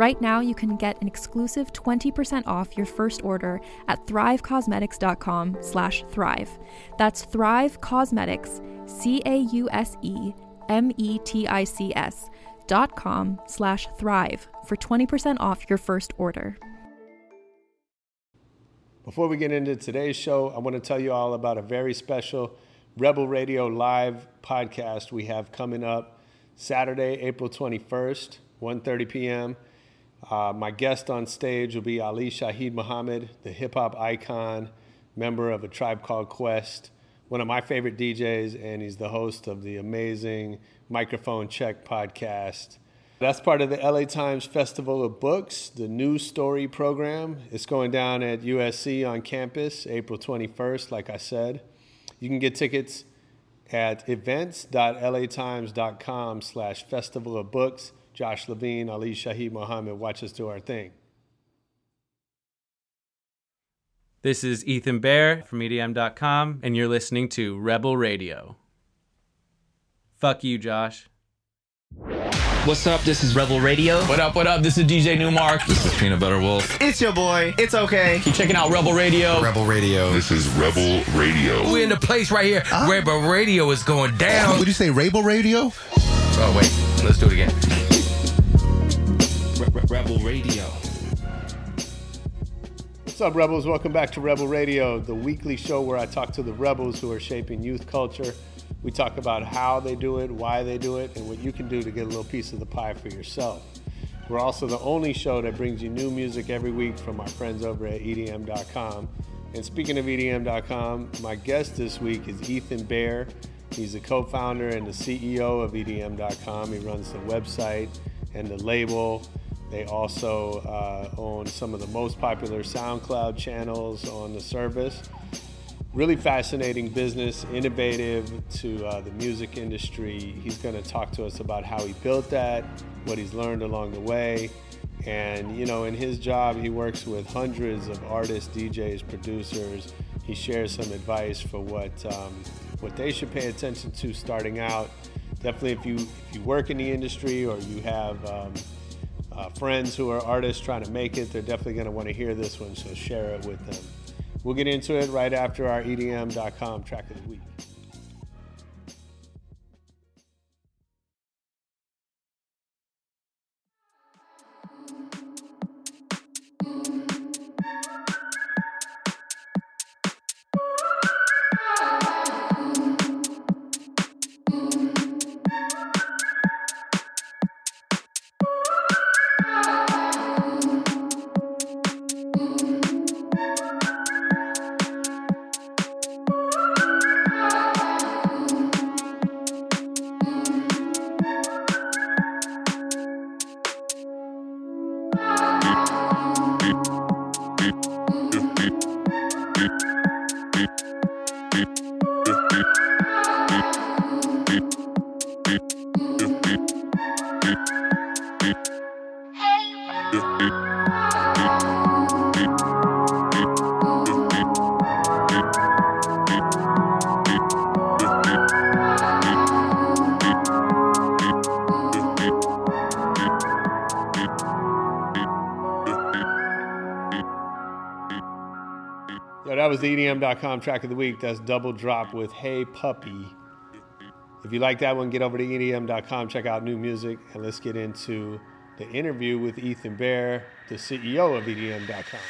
Right now, you can get an exclusive 20% off your first order at thrivecausemetics.com slash thrive. That's Thrive Causemetics, C-A-U-S-E-M-E-T-I-C-S dot com slash thrive for 20% off your first order. Before we get into today's show, I want to tell you all about a very special Rebel Radio Live podcast we have coming up Saturday, April 21st, 1.30 p.m., uh, my guest on stage will be Ali Shaheed Muhammad, the hip hop icon, member of a tribe called Quest, one of my favorite DJs, and he's the host of the amazing Microphone Check podcast. That's part of the LA Times Festival of Books, the News Story program. It's going down at USC on campus April 21st, like I said. You can get tickets at events.latimes.com slash festival of books. Josh Levine, Ali Shaheed Muhammad. Watch us do our thing. This is Ethan Bear from EDM.com, and you're listening to Rebel Radio. Fuck you, Josh. What's up? This is Rebel Radio. What up, what up? This is DJ Nu-Mark. This is Peanut Butter Wolf. It's your boy. It's okay. Keep checking out Rebel Radio. Rebel Radio. This is Rebel Radio. We're in the place right here. Uh, Rebel Radio is going down. Would you say Rebel Radio? Oh, wait. Let's do it again. Rebel Radio. What's up, Rebels? Welcome back to Rebel Radio, the weekly show where I talk to the rebels who are shaping youth culture. We talk about how they do it, why they do it, and what you can do to get a little piece of the pie for yourself. We're also the only show that brings you new music every week from our friends over at EDM.com. And speaking of EDM.com, my guest this week is Ethan Bear. He's the co founder and the CEO of EDM.com. He runs the website and the label. They also uh, own some of the most popular SoundCloud channels on the service. Really fascinating business, innovative to uh, the music industry. He's going to talk to us about how he built that, what he's learned along the way. And, you know, in his job, he works with hundreds of artists, DJs, producers. He shares some advice for what, um, what they should pay attention to starting out. Definitely, if you, if you work in the industry or you have um, uh, friends who are artists trying to make it, they're definitely going to want to hear this one, so share it with them. We'll get into it right after our EDM.com track of the week. The track of the week. That's Double Drop with Hey Puppy. If you like that one, get over to EDM.com, check out new music, and let's get into the interview with Ethan Bear, the CEO of EDM.com.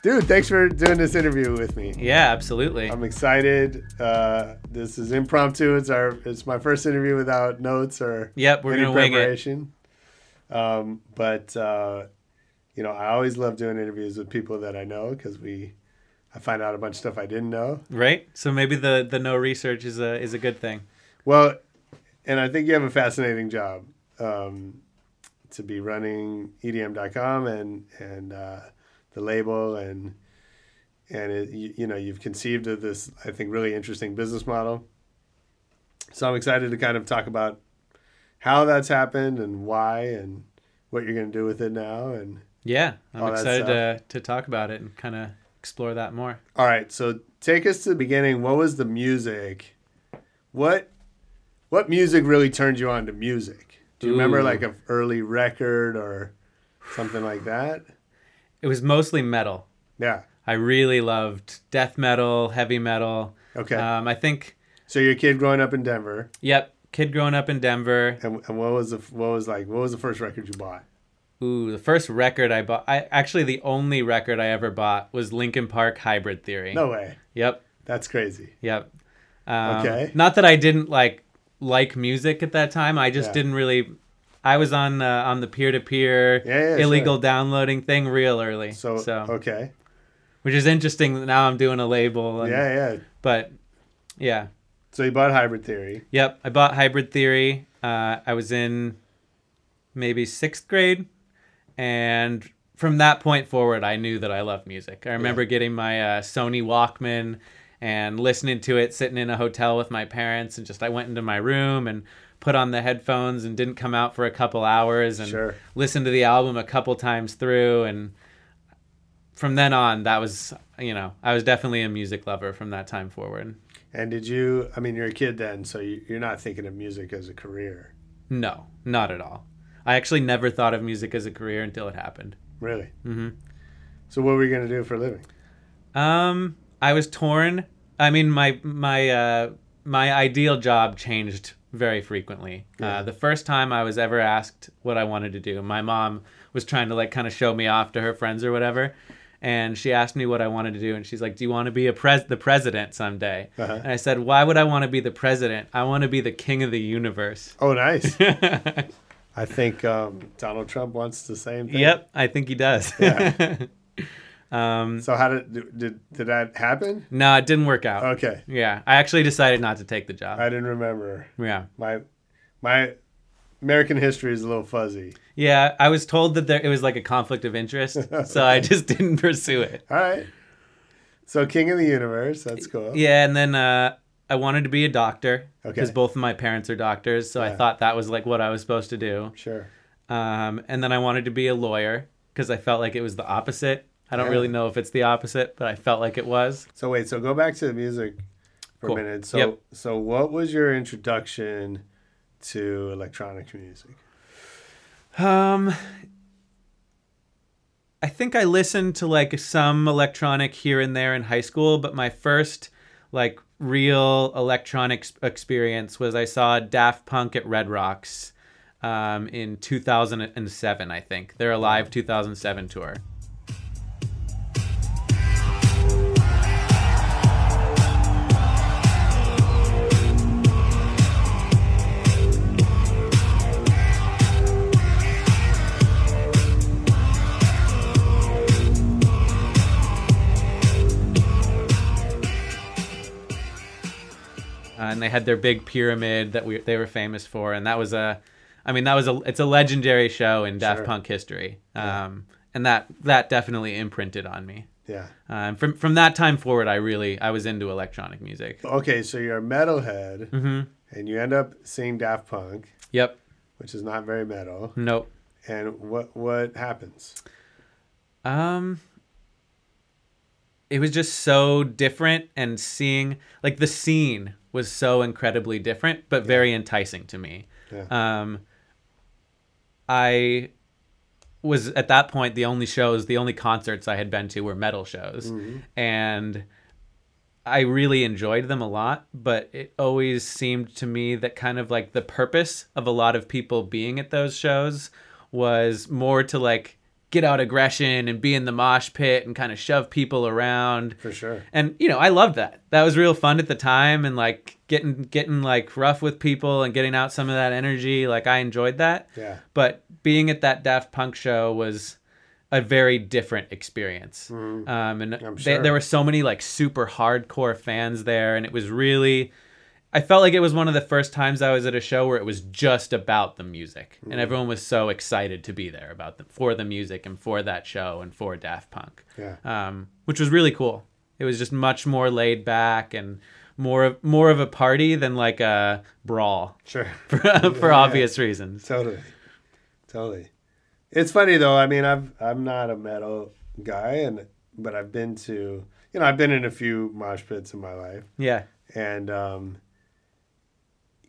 Dude, thanks for doing this interview with me. Yeah, absolutely. I'm excited. Uh, this is impromptu. It's our it's my first interview without notes or Yep, we're any gonna preparation. Um, but uh, you know, I always love doing interviews with people that I know because we I find out a bunch of stuff I didn't know. Right? So maybe the the no research is a is a good thing. Well, and I think you have a fascinating job um, to be running EDM.com and and uh, the label and and it, you, you know you've conceived of this I think really interesting business model. So I'm excited to kind of talk about how that's happened and why and what you're going to do with it now and Yeah, I'm excited to to talk about it and kind of explore that more. All right, so take us to the beginning. What was the music? What what music really turned you on to music? Do you remember like an early record or something like that? It was mostly metal. Yeah. I really loved death metal, heavy metal. Okay. Um, I think, so you're a kid growing up in Denver, yep, kid growing up in Denver. and, and what was the what was like what was the first record you bought? Ooh, the first record I bought, I actually the only record I ever bought was Linkin Park Hybrid Theory. No way. Yep, That's crazy. yep. Um, Okay. Not that I didn't like like music at that time. I just Yeah. didn't really. I was on uh, on the peer to peer illegal sure. downloading thing real early. So, So, okay. which is interesting. that Now I'm doing a label. And, Yeah, yeah. But yeah, So you bought Hybrid Theory. Yep, I bought Hybrid Theory. Uh, I was in maybe sixth grade, and from that point forward, I knew that I loved music. I remember getting my uh, Sony Walkman and listening to it, sitting in a hotel with my parents, and just I went into my room and put on the headphones and didn't come out for a couple hours and Sure. listened to the album a couple times through and from then on that was you know i was definitely a music lover from that time forward And did you? I mean, you're a kid then, so you, you're not thinking of music as a career, No, not at all. I actually never thought of music as a career until it happened. really. Mm-hmm. So what were you gonna do for a living? Um, I was torn. I mean, my my uh, my ideal job changed very frequently. Uh, the first time I was ever asked what I wanted to do, my mom was trying to like kind of show me off to her friends or whatever. And she asked me what I wanted to do, and she's like, "Do you want to be a pres the president someday?" Uh-huh. And I said, "Why would I want to be the president? I want to be the king of the universe." Oh, nice. I think um, Donald Trump wants the same thing. Yep, I think he does. Yeah. um, So how did did did that happen? no, it didn't work out. Okay, Yeah, I actually decided not to take the job. I didn't remember. yeah, My my American history is a little fuzzy. yeah. I was told that there it was like a conflict of interest, so I just didn't pursue it. All right. So King of the Universe, that's cool. Yeah, and then uh, I wanted to be a doctor Okay. because both of my parents are doctors, so I thought that was like what I was supposed to do. Sure. Um, and then I wanted to be a lawyer because I felt like it was the opposite. I don't Yeah. really know if it's the opposite, but I felt like it was. So wait, so go back to the music for Cool. a minute. So Yep. so what was your introduction to electronic music? Um, I think I listened to like some electronic here and there in high school, but my first like real electronic experience was I saw Daft Punk at Red Rocks um, in 2007, I think. Their live 2007 tour. And they had their big pyramid that we they were famous for, and that was a, I mean that was a it's a legendary show in Daft Sure. Punk history, um, and that that definitely imprinted on me. Yeah. Um, from from that time forward, I really I was into electronic music. Okay, so you're a metalhead, Mm-hmm. and you end up seeing Daft Punk, Yep. which is not very metal. Nope. And what what happens? Um it was just so different and seeing like the scene was so incredibly different but very enticing to me. Yeah. Um I was at that point the only shows, the only concerts I had been to were metal shows, and I really enjoyed them a lot. But it always seemed to me that kind of like the purpose of a lot of people being at those shows was more to like get out aggression and be in the mosh pit and kind of shove people around For sure. and you know i loved that that was real fun at the time and like getting getting like rough with people and getting out some of that energy like i enjoyed that Yeah. but being at that daft punk show was a very different experience um, and they, sure. there were so many like super hardcore fans there and it was really i felt like it was one of the first times i was at a show where it was just about the music and everyone was so excited to be there about the, for the music and for that show and for daft punk Yeah. um, which was really cool. It was just much more laid back and more of more of a party than like a brawl Sure. for, for obvious reasons. Totally. Totally. It's funny though. I mean, I've I'm not a metal guy, and but I've been to you know I've been in a few mosh pits in my life, Yeah, and um,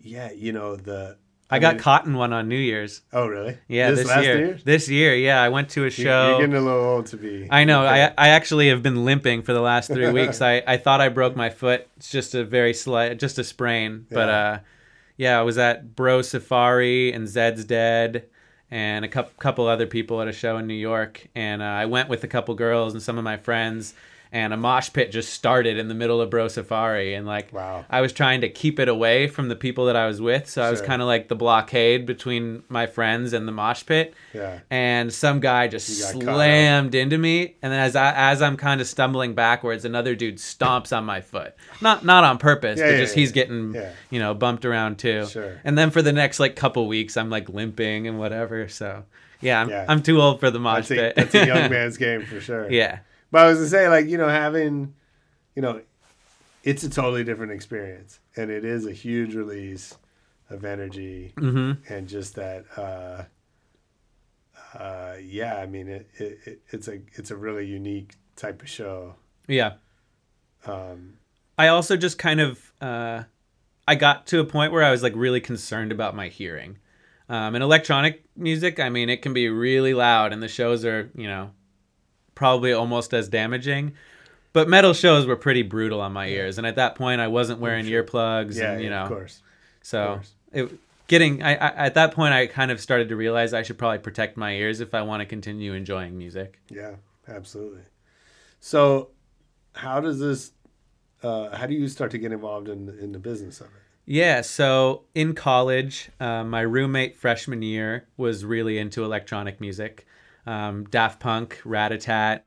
yeah, you know the. I, got mean- caught in one on New Year's. Oh really? Yeah, this, last year. New Year's? This year, yeah, I went to a show. You're getting a little old to be. I know. I I actually have been limping for the last three weeks. I, I thought I broke my foot. It's just a very slight, just a sprain. But Yeah. uh, yeah, I was at Bro Safari and Zeds Dead, and a couple couple other people at a show in New York. And uh, I went with a couple girls and some of my friends. And a mosh pit just started in the middle of Bro Safari, and like Wow. I was trying to keep it away from the people that I was with, so I was kind of like the blockade between my friends and the mosh pit Yeah. and some guy just You got caught slammed into me and then as I, as I'm kind of stumbling backwards another dude stomps on my foot not not on purpose Yeah, but yeah, just yeah. he's getting you know bumped around too Sure. and then for the next like couple weeks I'm like limping and whatever so yeah I'm. I'm too old for the mosh That's a, pit that's a young man's game for sure. yeah But I was gonna say, like, you know, having, you know, it's a totally different experience, and it is a huge release of energy, Mm-hmm. and just that, uh, uh, yeah. I mean, it, it, it it's a it's a really unique type of show. yeah Um, I also just kind of uh, I got to a point where I was like really concerned about my hearing. Um, and electronic music, I mean, it can be really loud, and the shows are, you know, probably almost as damaging. But metal shows were pretty brutal on my ears, and at that point, I wasn't wearing earplugs, yeah, and you know, of course. so course. it getting I, I at that point, I kind of started to realize I should probably protect my ears if I want to continue enjoying music. Yeah, absolutely. So, how does this? Uh, how do you start to get involved in in the business of it? Yeah, so in college, uh, my roommate freshman year was really into electronic music, um, Daft Punk, Ratatat. Um,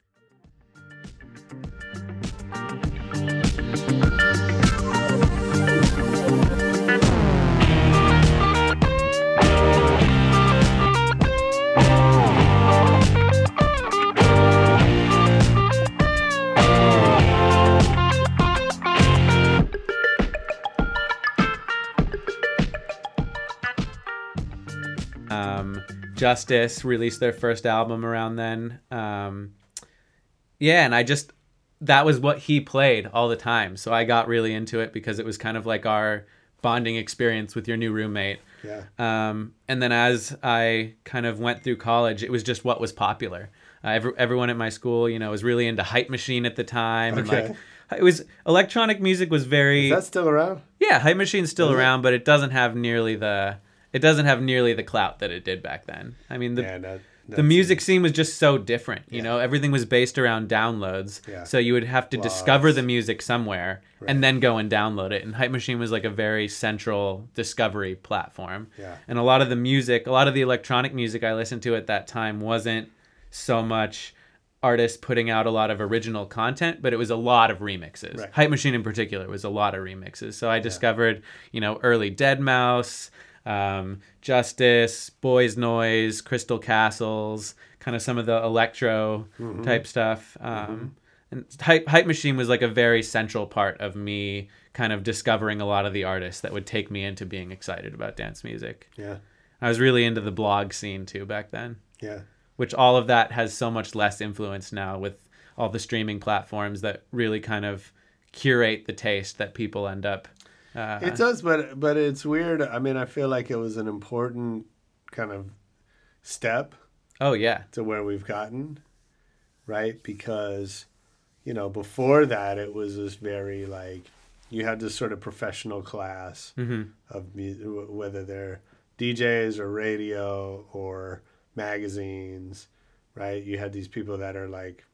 Justice released their first album around then. Um, yeah, and I just that was what he played all the time. So I got really into it because it was kind of like our bonding experience with your new roommate. Yeah. Um, and then as I kind of went through college, it was just what was popular. Uh, every, everyone at my school, you know, was really into Hype Machine at the time, and Okay. like it was electronic music was very Is that still around? yeah, Hype Machine's still around, but it doesn't have nearly the it doesn't have nearly the clout that it did back then. I mean, the yeah, that, the music scene was just so different. You Yeah. know, everything was based around downloads. Yeah. So you would have to Blogs. discover the music somewhere Right. and then go and download it. And Hype Machine was like a very central discovery platform. Yeah. And a lot of the music, a lot of the electronic music I listened to at that time wasn't so much artists putting out a lot of original content, but it was a lot of remixes. Right. Hype Machine in particular was a lot of remixes. So I discovered, you know, early Deadmau5, um, Justice, Boys Noize, Crystal Castles, kind of some of the electro Mm-hmm. type stuff. Um, And Hype, Hype Machine was like a very central part of me kind of discovering a lot of the artists that would take me into being excited about dance music. Yeah, I was really into the blog scene too back then yeah, which all of that has so much less influence now with all the streaming platforms that really kind of curate the taste that people end up uh, it does, but but it's weird. I mean, I feel like it was an important kind of step Oh yeah. to where we've gotten, right? Because, you know, before that, it was this very like you had this sort of professional class of mu- whether they're DJs or radio or magazines, right? You had these people that are like.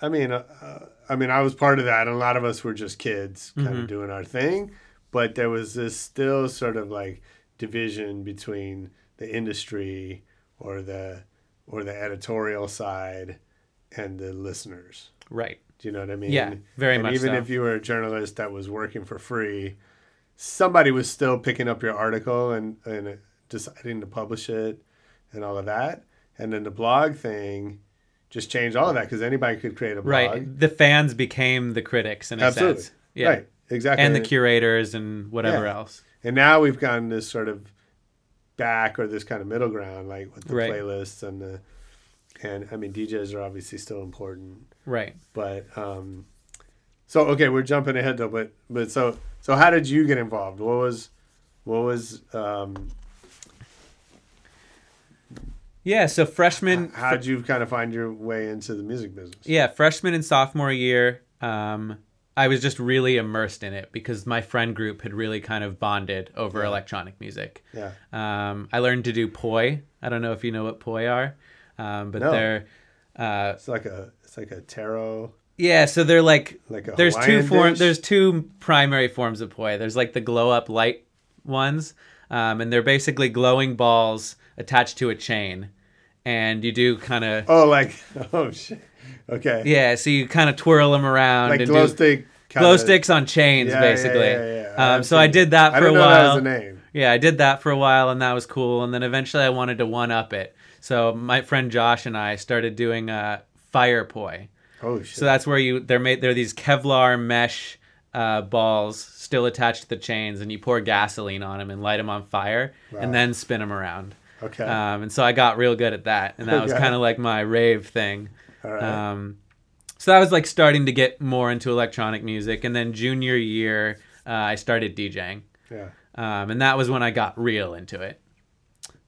I mean, uh, uh, I mean, I was part of that, and a lot of us were just kids, kind of doing our thing. But there was this still sort of like division between the industry or the or the editorial side and the listeners. Right. Do you know what I mean? Yeah, very and much Even so. if you were a journalist that was working for free, somebody was still picking up your article and and deciding to publish it and all of that. And then the blog thing just changed all of that because anybody could create a blog. Right. The fans became the critics in a Absolutely. sense. Yeah. Right. Exactly. And the curators and whatever Yeah. else. And now we've gotten this sort of back or this kind of middle ground, like with the Right. playlists and the, and I mean DJs are obviously still important, Right. but um, so okay, we're jumping ahead though, but but so so how did you get involved? What was what was um, Yeah. So freshman. how did you kind of find your way into the music business? Yeah, freshman and sophomore year, um, I was just really immersed in it because my friend group had really kind of bonded over electronic music. Yeah. Um, I learned to do poi. I don't know if you know what poi are, um, but No. they're uh, It's like a it's like a tarot. yeah. So they're like Like a there's Hawaiian two forms. There's two primary forms of poi. There's like the glow up light ones, um, and they're basically glowing balls attached to a chain, and you do kind of Oh, like oh shit. Okay. yeah. So you kind of twirl them around Like and glow do, stick. glow sticks on chains, Yeah, basically. yeah, yeah, yeah. Um, so I did that for a while. that a name. Yeah, I did that for a while, and that was cool. And then eventually, I wanted to one up it. So my friend Josh and I started doing uh, fire poi. Oh shit. So that's where you they're made. They're these Kevlar mesh uh, balls still attached to the chains, and you pour gasoline on them and light them on fire, Wow. and then spin them around. Okay. Um, and so I got real good at that, and that was Okay. kind of like my rave thing. Right. Um, so that was like starting to get more into electronic music, and then junior year, uh, I started DJing, yeah. um, and that was when I got real into it.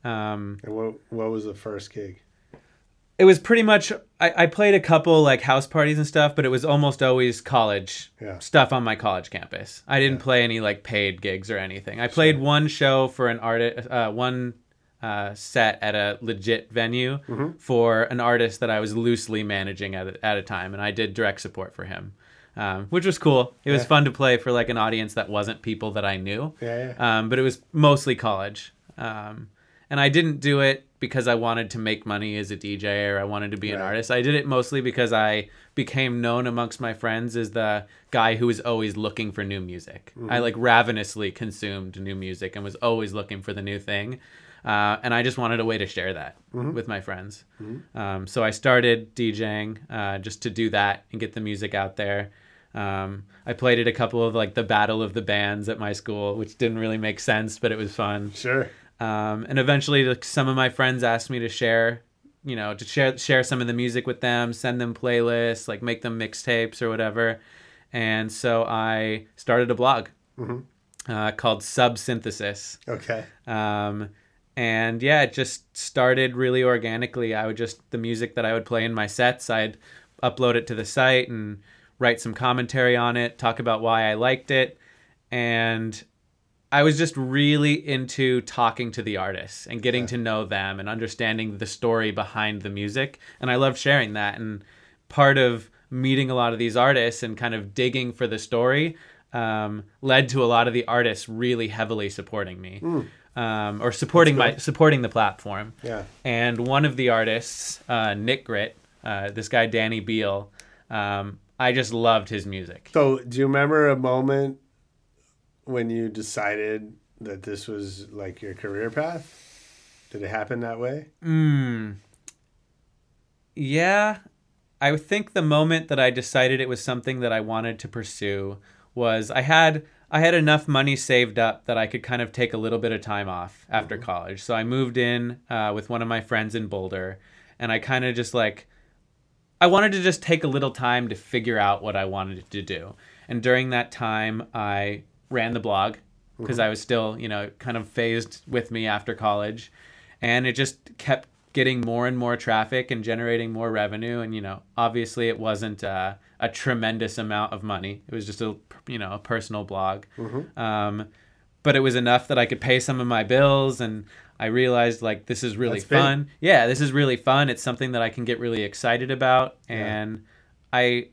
Um, And what what was the first gig? it was pretty much I, I played a couple like house parties and stuff, but it was almost always college Yeah. stuff on my college campus. I didn't play any like paid gigs or anything. I played one show for an artist, uh, one uh, set at a legit venue Mm-hmm. for an artist that I was loosely managing at a, at a time, and I did direct support for him, um, which was cool. It was Yeah. fun to play for like an audience that wasn't people that I knew. Yeah, Um, but it was mostly college. Um, and I didn't do it because I wanted to make money as a DJ or I wanted to be an artist. I did it mostly because I became known amongst my friends as the guy who was always looking for new music. I like ravenously consumed new music and was always looking for the new thing. Uh, and I just wanted a way to share that with my friends. Um, so I started DJing uh, just to do that and get the music out there. Um, I played at a couple of like the battle of the bands at my school, which didn't really make sense, but it was fun. Sure. Um, and eventually, like, some of my friends asked me to share, you know, to share share some of the music with them, send them playlists, like make them mixtapes or whatever. And so I started a blog uh, called Subsynthesis. Okay. Um, and yeah, it just started really organically. I would just the music that I would play in my sets, I'd upload it to the site and write some commentary on it, talk about why I liked it, and I was just really into talking to the artists and getting to know them and understanding the story behind the music, and I loved sharing that. And part of meeting a lot of these artists and kind of digging for the story um, led to a lot of the artists really heavily supporting me um, or supporting my supporting the platform. Yeah. And one of the artists, uh, Nick Grit, uh, this guy Danny Beal, um, I just loved his music. So, do you remember a moment when you decided that this was like your career path? Did it happen that way? Mm. Yeah, I think the moment that I decided it was something that I wanted to pursue was I had I had enough money saved up that I could kind of take a little bit of time off after college. So I moved in uh, with one of my friends in Boulder, and I kind of just like I wanted to just take a little time to figure out what I wanted to do. And during that time, I ran the blog because I was still, you know, kind of phased with me after college. and it just kept getting more and more traffic and generating more revenue. And you know, obviously, it wasn't uh, a tremendous amount of money. It was just a you know a personal blog, um, but it was enough that I could pay some of my bills and. I realized like this is really That's big. fun. Yeah, this is really fun. It's something that I can get really excited about, and I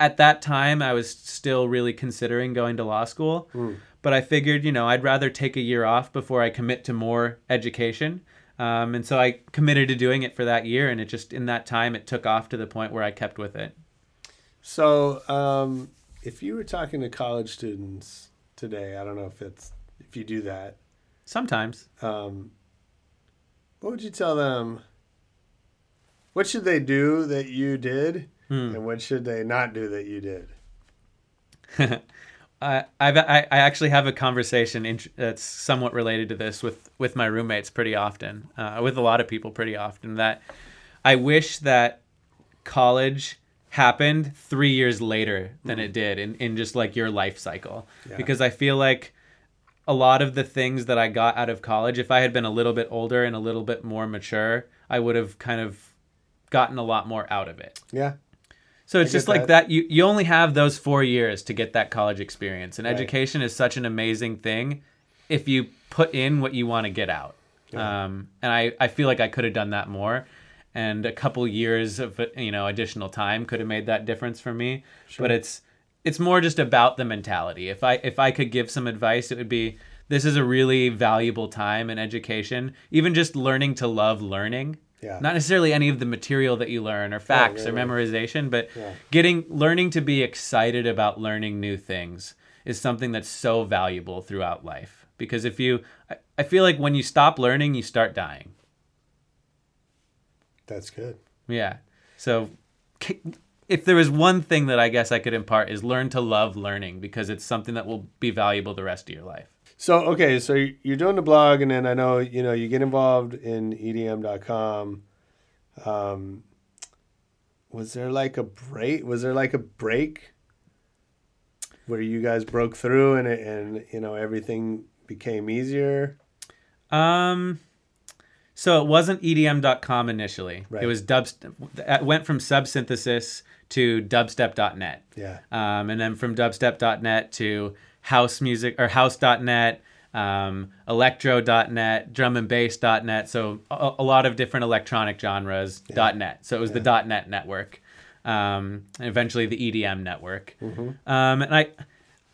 at that time I was still really considering going to law school, but I figured, you know, I'd rather take a year off before I commit to more education. Um, and so I committed to doing it for that year, and it just in that time it took off to the point where I kept with it. So, um, if you were talking to college students today, I don't know if it's if you do that. Sometimes, Um, what would you tell them? What should they do that you did, Hmm. and what should they not do that you did? I I've, I I actually have a conversation in, that's somewhat related to this with with my roommates pretty often, uh, with a lot of people pretty often. That I wish that college happened three years later than it did in, in just like your life cycle, because I feel like a lot of the things that I got out of college, if I had been a little bit older and a little bit more mature, I would have kind of gotten a lot more out of it. Yeah, So it's just like that. that. You you only have those four years to get that college experience, and education is such an amazing thing if you put in what you want to get out. Um, and I I feel like I could have done that more, and a couple years of you know additional time could have made that difference for me. But it's it's more just about the mentality. If I if I could give some advice, it would be this is a really valuable time in education. Even just learning to love learning. Yeah. Not necessarily any of the material that you learn or oh, facts or right, right. memorization, but getting learning to be excited about learning new things is something that's so valuable throughout life. Because if you I, I feel like when you stop learning, you start dying. That's good. Yeah. So if there is one thing that I guess I could impart is learn to love learning because it's something that will be valuable the rest of your life. So okay, so you- you're doing the blog, and then I know you know you get involved in EDM.com. Um, was there like a break? Was there like a break where you guys broke through and it, and you know everything became easier? Um, so it wasn't EDM.com initially. Right. It was dubstep. It went from Subsynthesis to Dubstep.net. Yeah. Um, and then from Dubstep.net to House Music or House.net, um, Electro.net, Drum and Bass.net. So a, a lot of different electronic genres. .net. So it was the .net network. Um, and eventually the EDM network. Um, and I.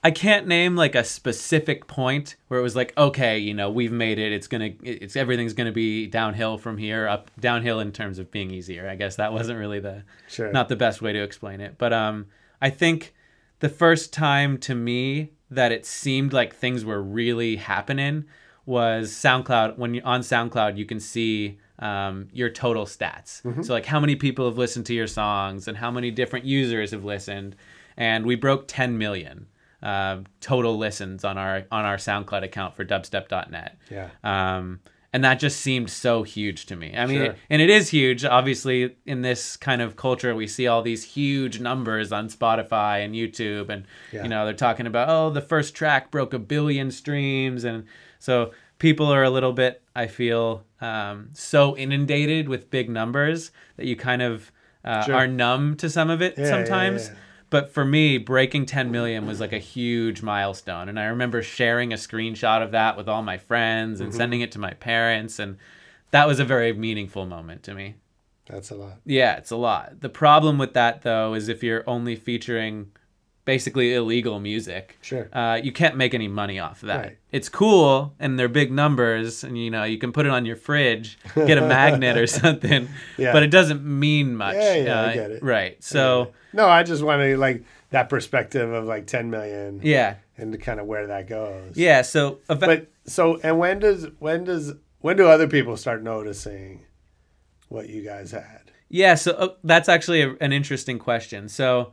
I can't name like a specific point where it was like, okay, you know, we've made it. It's gonna, it's everything's gonna be downhill from here, up downhill in terms of being easier. I guess that wasn't really the, Sure. not the best way to explain it. But um, I think the first time to me that it seemed like things were really happening was SoundCloud. When you're on SoundCloud, you can see um, your total stats. So like how many people have listened to your songs and how many different users have listened. And we broke 10 million uh, total listens on our on our SoundCloud account for Dubstep.net. Yeah. Um, and that just seemed so huge to me. I mean, Sure. it- and it is huge. Obviously, in this kind of culture, we see all these huge numbers on Spotify and YouTube, and Yeah. you know they're talking about oh, the first track broke a billion streams, and so people are a little bit, I feel, um, so inundated with big numbers that you kind of uh, Sure. are numb to some of it yeah, sometimes. yeah. But for me, breaking 10 million was like a huge milestone. And I remember sharing a screenshot of that with all my friends Mm-hmm. and sending it to my parents. And that was a very meaningful moment to me. That's a lot. Yeah, it's a lot. The problem with that, though, is if you're only featuring basically illegal music, Sure. uh, you can't make any money off of that. Right. It's cool and they're big numbers, and you know you can put it on your fridge, get a magnet or something, Yeah. but it doesn't mean much. Yeah, yeah, I uh, get it. Right. So No, I just wanted like that perspective of like 10 million yeah, and kind of where that goes. yeah. So eva- But so and when does when does when do other people start noticing what you guys had? Yeah, so uh, that's actually a, an interesting question. So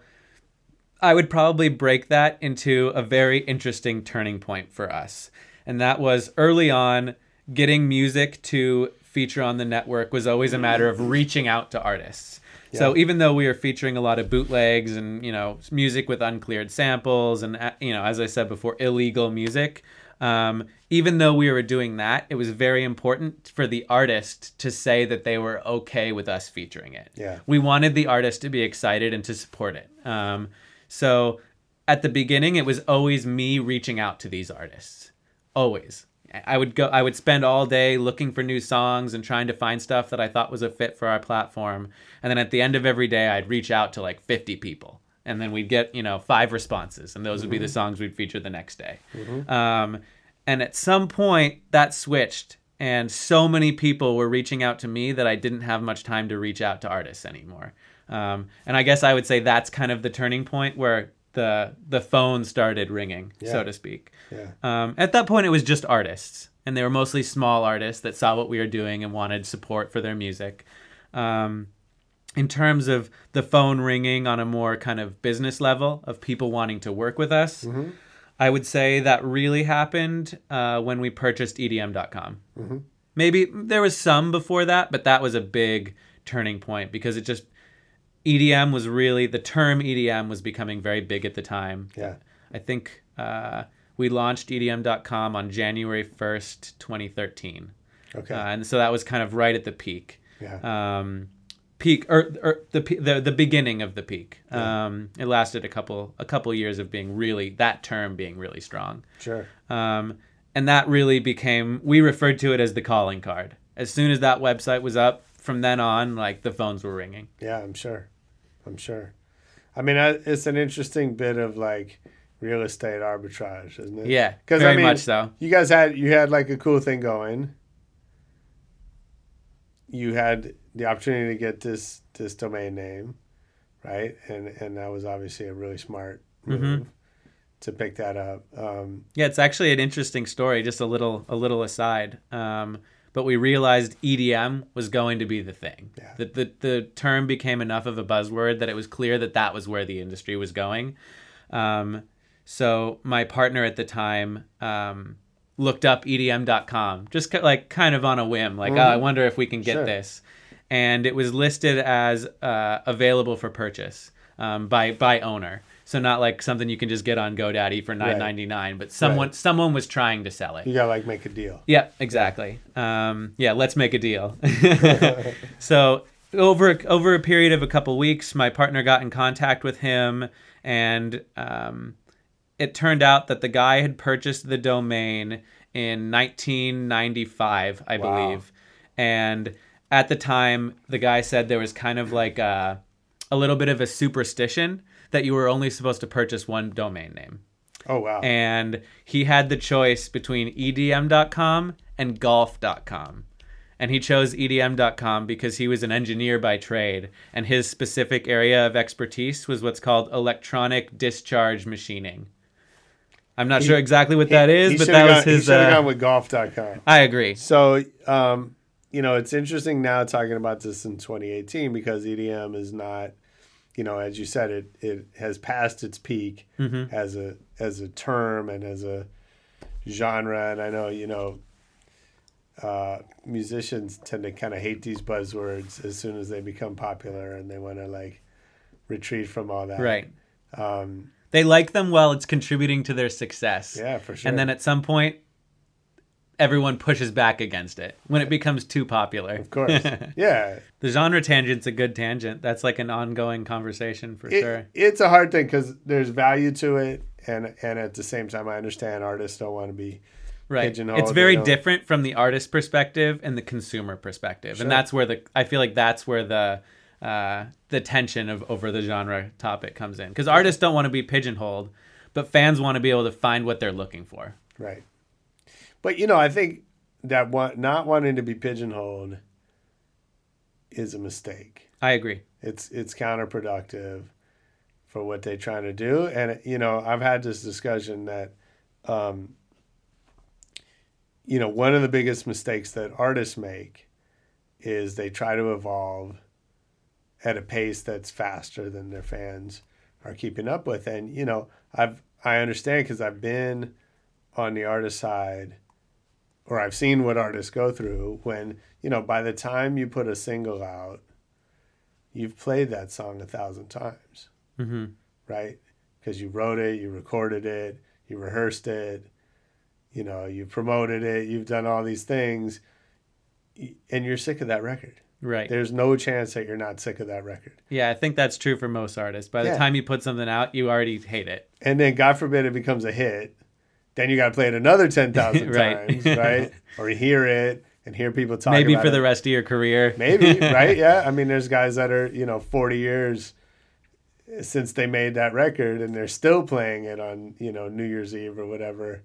I would probably break that into a very interesting turning point for us. And that was early on, getting music to feature on the network was always a matter of reaching out to artists. So even though we were featuring a lot of bootlegs and you know music with uncleared samples and uh, you know as I said before illegal music, Um, even though we were doing that, it was very important for the artist to say that they were okay with us featuring it. Yeah. We wanted the artist to be excited and to support it. Um, so at the beginning, it was always me reaching out to these artists. Always. I would go. I would spend all day looking for new songs and trying to find stuff that I thought was a fit for our platform. And then at the end of every day, I'd reach out to like 50 people, and then we'd get you know five responses, and those would be the songs we'd feature the next day. Um, and at some point, that switched, and so many people were reaching out to me that I didn't have much time to reach out to artists anymore. Um, and I guess I would say that's kind of the turning point where the the phone started ringing, Yeah. so to speak. Yeah. Um, at that point, it was just artists, and they were mostly small artists that saw what we were doing and wanted support for their music. Um, in terms of the phone ringing on a more kind of business level of people wanting to work with us, I would say that really happened uh, when we purchased EDM.com. Maybe there was some before that, but that was a big turning point because it just EDM was really the term EDM was becoming very big at the time. Yeah. I think uh, we launched EDM.com on January 1st, 2013. Okay. Uh, and so that was kind of right at the peak. yeah. Um, peak or, or the, the the beginning of the peak. Um, it lasted a couple a couple years of being really that term being really strong. sure. Um, and that really became we referred to it as the calling card. As soon as that website was up, from then on, like the phones were ringing. Yeah, I'm sure. I'm sure. I mean, I, it's an interesting bit of like real estate arbitrage, isn't it? Yeah, because very I mean, much so. You guys had you had like a cool thing going. You had the opportunity to get this this domain name, right? And and that was obviously a really smart move Mm-hmm. to pick that up. Um, Yeah, it's actually an interesting story. Just a little a little aside. Um, but we realized EDM was going to be the thing. Yeah. The, the the term became enough of a buzzword that it was clear that that was where the industry was going. Um, so my partner at the time um, looked up EDM.com, just like kind of on a whim, like oh, I wonder if we can get Sure. this, and it was listed as uh, available for purchase um, by by owner. So not like something you can just get on GoDaddy for nine ninety nine, but someone Right. someone was trying to sell it. you gotta like make a deal. Yeah, exactly. Um, yeah, let's make a deal. so over over a period of a couple weeks, my partner got in contact with him, and um, it turned out that the guy had purchased the domain in 1995, I Wow. believe, and at the time, the guy said there was kind of like a, a little bit of a superstition that you were only supposed to purchase one domain name Oh wow. and he had the choice between edm.com and golf.com and he chose edm.com because he was an engineer by trade and his specific area of expertise was what's called electronic discharge machining i'm not sure exactly what that is but that was gone, he his should have uh, gone with golf.com. i agree So, um, you know, it's interesting now talking about this in 2018 because EDM is not, you know, as you said, it it has passed its peak Mm-hmm. as a as a term and as a genre. And I know, you know, uh, musicians tend to kind of hate these buzzwords as soon as they become popular and they want to like retreat from all that. right Um, they like them while it's contributing to their success yeah, for sure. and then at some point everyone pushes back against it when it becomes too popular of course, yeah, The genre tangent's a good tangent. That's like an ongoing conversation for it, sure. it's a hard thing because there's value to it, and and at the same time, I understand artists don't want to be Right. pigeonholed, It's very different from the artist perspective and the consumer perspective. Sure. And that's where the I feel like that's where the uh, the tension of over the genre topic comes in. Because artists don't want to be pigeonholed, but fans want to be able to find what they're looking for. right. But you know, I think that one, not wanting to be pigeonholed is a mistake. I agree. It's it's counterproductive for what they're trying to do, and you know, I've had this discussion that. Um, you know, one of the biggest mistakes that artists make is they try to evolve at a pace that's faster than their fans are keeping up with. And you know, I've I understand because I've been on the artist side, or I've seen what artists go through when you know by the time you put a single out, you've played that song a thousand times, hmm right? Because you wrote it, you recorded it, you rehearsed it, you know, you promoted it, you've done all these things, and you're sick of that record. Right. There's no chance that you're not sick of that record. Yeah, I think that's true for most artists. By the Yeah. time you put something out, you already hate it. And then, God forbid, it becomes a hit. Then you got to play it another 10,000 Right. times, right? or hear it and hear people talk Maybe for it. the rest of your career. Maybe, right? Yeah. I mean, there's guys that are, you know, 40 years since they made that record and they're still playing it on, you know, New Year's Eve or whatever.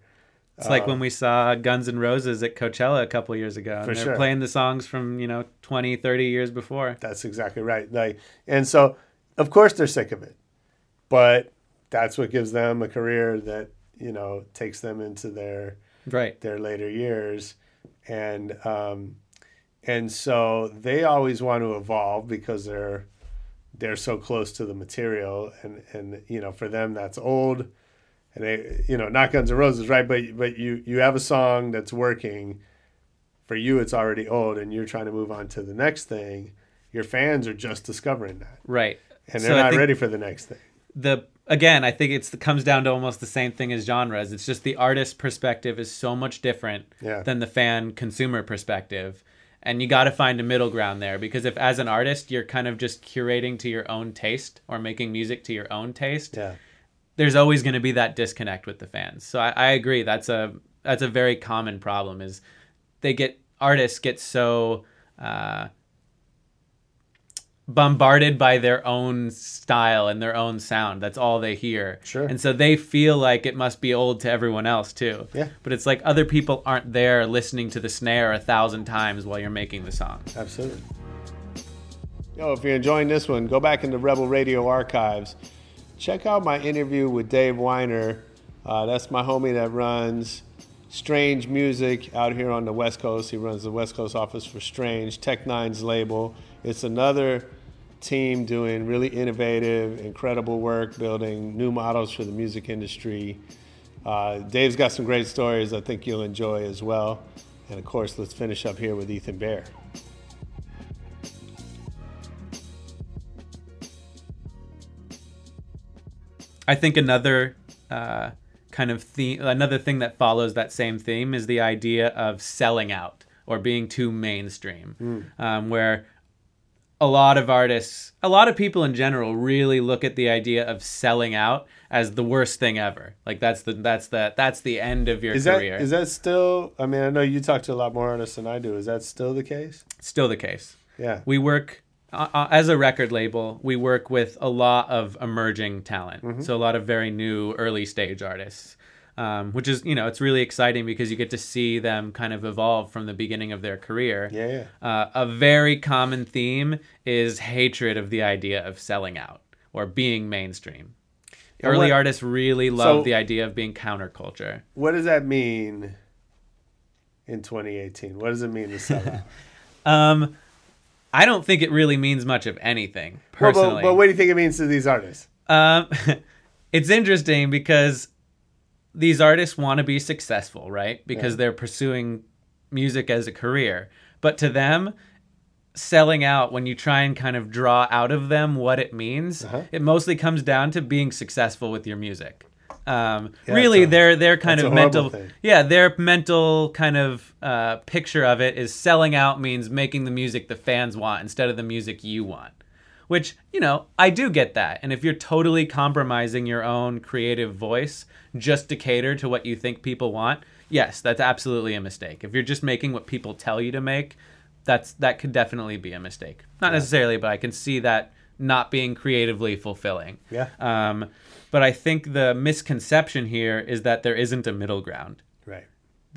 It's like when um, we saw Guns N' Roses at Coachella a couple years ago. And For they're sure. playing the songs from, you know, 20, 30 years before. That's exactly right. Like, and so, of course, they're sick of it, but that's what gives them a career that you know takes them into their Right. their later years, and um, and so they always want to evolve because they're they're so close to the material, and and you know for them that's old, and they you know not Guns N' Roses, right? But but you you have a song that's working. For you, it's already old, and you're trying to move on to the next thing. Your fans are just discovering that, Right. and they're So not ready for the next thing. the again, I think it's it comes down to almost the same thing as genres. It's just the artist perspective is so much different Yeah. than the fan consumer perspective. And you got to find a middle ground there because if as an artist you're kind of just curating to your own taste or making music to your own taste, Yeah, there's always going to be that disconnect with the fans. So I, I agree. That's a that's a very common problem. Is they get artists get so uh, bombarded by their own style and their own sound. That's all they hear. Sure. And so they feel like it must be old to everyone else too. Yeah. But it's like other people aren't there listening to the snare a thousand times while you're making the song. absolutely. Yo, if you're enjoying this one, go back in the Rebel Radio archives. Check out my interview with Dave Weiner. Uh, that's my homie that runs Strange Music out here on the West Coast. He runs the West Coast office for Strange, Tech N9ne's label. It's another team doing really innovative, incredible work, building new models for the music industry. Uh, Dave's got some great stories I think you'll enjoy as well. And of course, let's finish up here with Ethan Bear. I think another uh, kind of theme, another thing that follows that same theme is the idea of selling out or being too mainstream, um, where a lot of artists, a lot of people in general, really look at the idea of selling out as the worst thing ever. Like that's the that's the that's the end of your Is that career. is that still? I mean, I know you talk to a lot more artists than I do. Is that still the case? Still the case. Yeah. we work uh, uh, as a record label we work with a lot of emerging talent Mm-hmm. so a lot of very new early stage artists um, which is you know it's really exciting because you get to see them kind of evolve from the beginning of their career Yeah, yeah. uh, a very common theme is hatred of the idea of selling out or being mainstream And early what- artists really love So- the idea of being counterculture What does that mean in 2018? What does it mean to sell out? um, i don't think it really means much of anything Well, personally but, but what do you think it means to these artists? Um, it's interesting because these artists want to be successful, right? Because Yeah. they're pursuing music as a career. But to them, selling out when you try and kind of draw out of them what it means, Uh-huh. it mostly comes down to being successful with your music. Um, Yeah, really, a- their their kind of mental, thing. yeah, their mental kind of uh, picture of it is selling out means making the music the fans want instead of the music you want which you know i do get that. And if you're totally compromising your own creative voice just to cater to what you think people want yes that's absolutely a mistake. If you're just making what people tell you to make that's that could definitely be a mistake. Not necessarily but i can see that not being creatively fulfilling. Yeah. um, but i think the misconception here is that there isn't a middle ground. Right.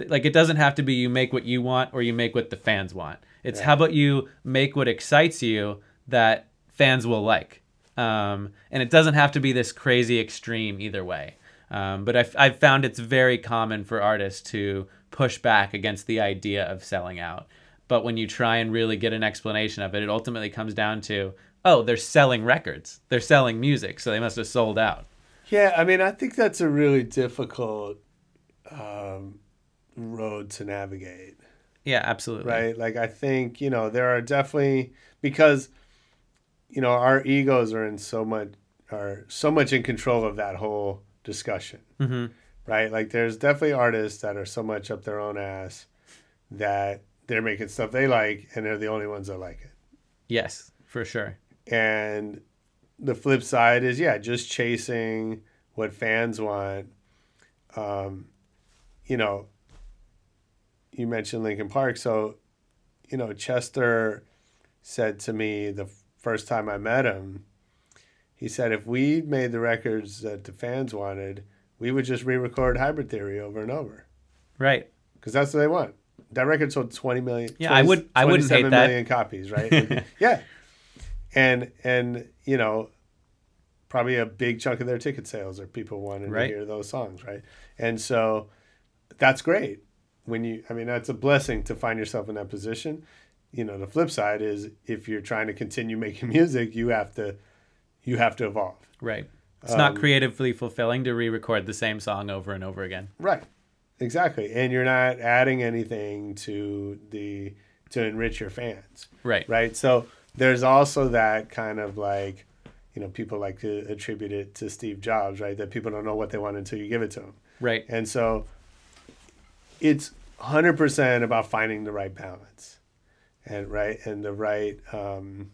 Like it doesn't have to be you make what you want or you make what the fans want. It's how about you make what excites you that fans will like. Um, and it doesn't have to be this crazy extreme either way. Um, but I've, I've found it's very common for artists to push back against the idea of selling out. But when you try and really get an explanation of it it ultimately comes down to oh they're selling records. They're selling music so they must have sold out. Yeah, I mean, I think that's a really difficult um, road to navigate. yeah absolutely. Right? Like I think you know there are definitely because you know our egos are in so much are so much in control of that whole discussion, hmm right? Like there's definitely artists that are so much up their own ass that they're making stuff they like and they're the only ones that like it. Yes, for sure. And the flip side is yeah, just chasing what fans want. Um, you know, you mentioned Linkin Park, so you know Chester said to me the first time I met him, he said if we made the records that the fans wanted, we would just re-record Hybrid Theory over and over Right. because that's what they want. That record sold twenty million. Yeah, I would- I wouldn't hate 27 that. million copies, right? yeah, and and you know, probably a big chunk of their ticket sales are people wanting Right. to hear those songs, right? And so that's great. When you, I mean, that's a blessing to find yourself in that position. You know, the flip side is if you're trying to continue making music, you have to, you have to evolve. Right. It's Um, not creatively fulfilling to re-record the same song over and over again. Right. Exactly. And you're not adding anything to the to enrich your fans. Right. Right. So there's also that kind of like, you know, people like to attribute it to Steve Jobs, right? That people don't know what they want until you give it to them. Right. And so it's 100% about finding the right balance. And right and the right um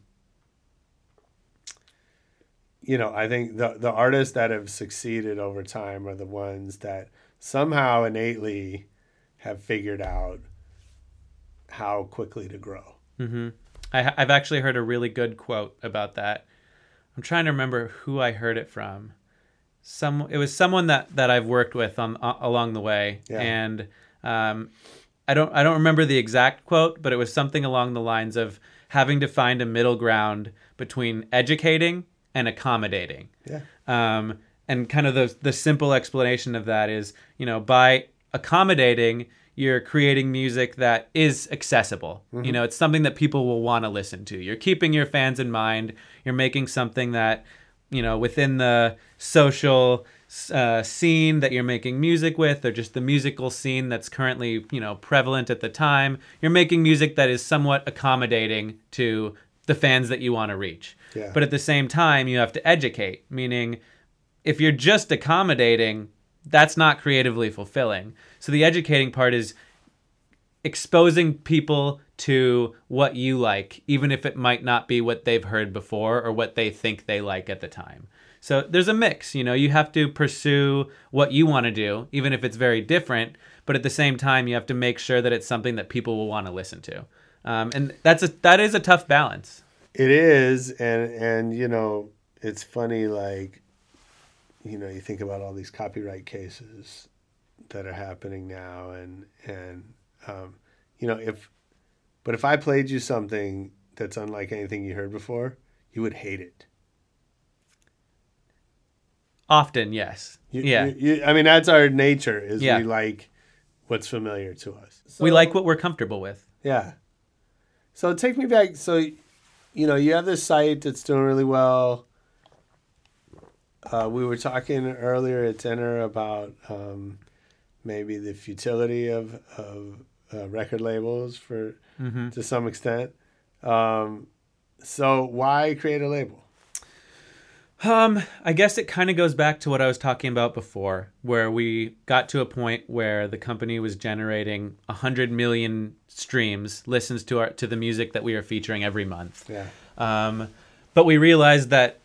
you know, I think the the artists that have succeeded over time are the ones that somehow innately have figured out how quickly to grow. hmm I, I've actually heard a really good quote about that. I'm trying to remember who I heard it from. Some it was someone that that I've worked with on uh, along the way, Yeah. and um, I don't I don't remember the exact quote, but it was something along the lines of having to find a middle ground between educating and accommodating. Yeah. Um, and kind of the the simple explanation of that is, you know, by accommodating, you're creating music that is accessible. You know, it's something that people will want to listen to. You're keeping your fans in mind. You're making something that, you know, within the social uh, scene that you're making music with, or just the musical scene that's currently, you know, prevalent at the time. You're making music that is somewhat accommodating to the fans that you want to reach. Yeah. But at the same time, you have to educate, meaning if you're just accommodating, that's not creatively fulfilling. So the educating part is exposing people to what you like, even if it might not be what they've heard before or what they think they like at the time. So there's a mix, you know, you have to pursue what you want to do, even if it's very different, but at the same time, you have to make sure that it's something that people will want to listen to. Um, and that's a that is a tough balance. It is, and and you know, it's funny. Like, you know, you think about all these copyright cases that are happening now, and and um, you know, if but if I played you something that's unlike anything you heard before, you would hate it. Often, yes. You, yeah. you- you- I mean, that's our nature. Is Yeah. we like what's familiar to us. we like what we're comfortable with. Yeah. So take me back. So, you know, you have this site that's doing really well. Uh, we were talking earlier at dinner about um, maybe the futility of of uh, record labels for to some extent. Um, so why create a label? Um, I guess it kind of goes back to what I was talking about before, where we got to a point where the company was generating a hundred million streams, listens to our to the music that we are featuring every month. Yeah. Um, but we realized that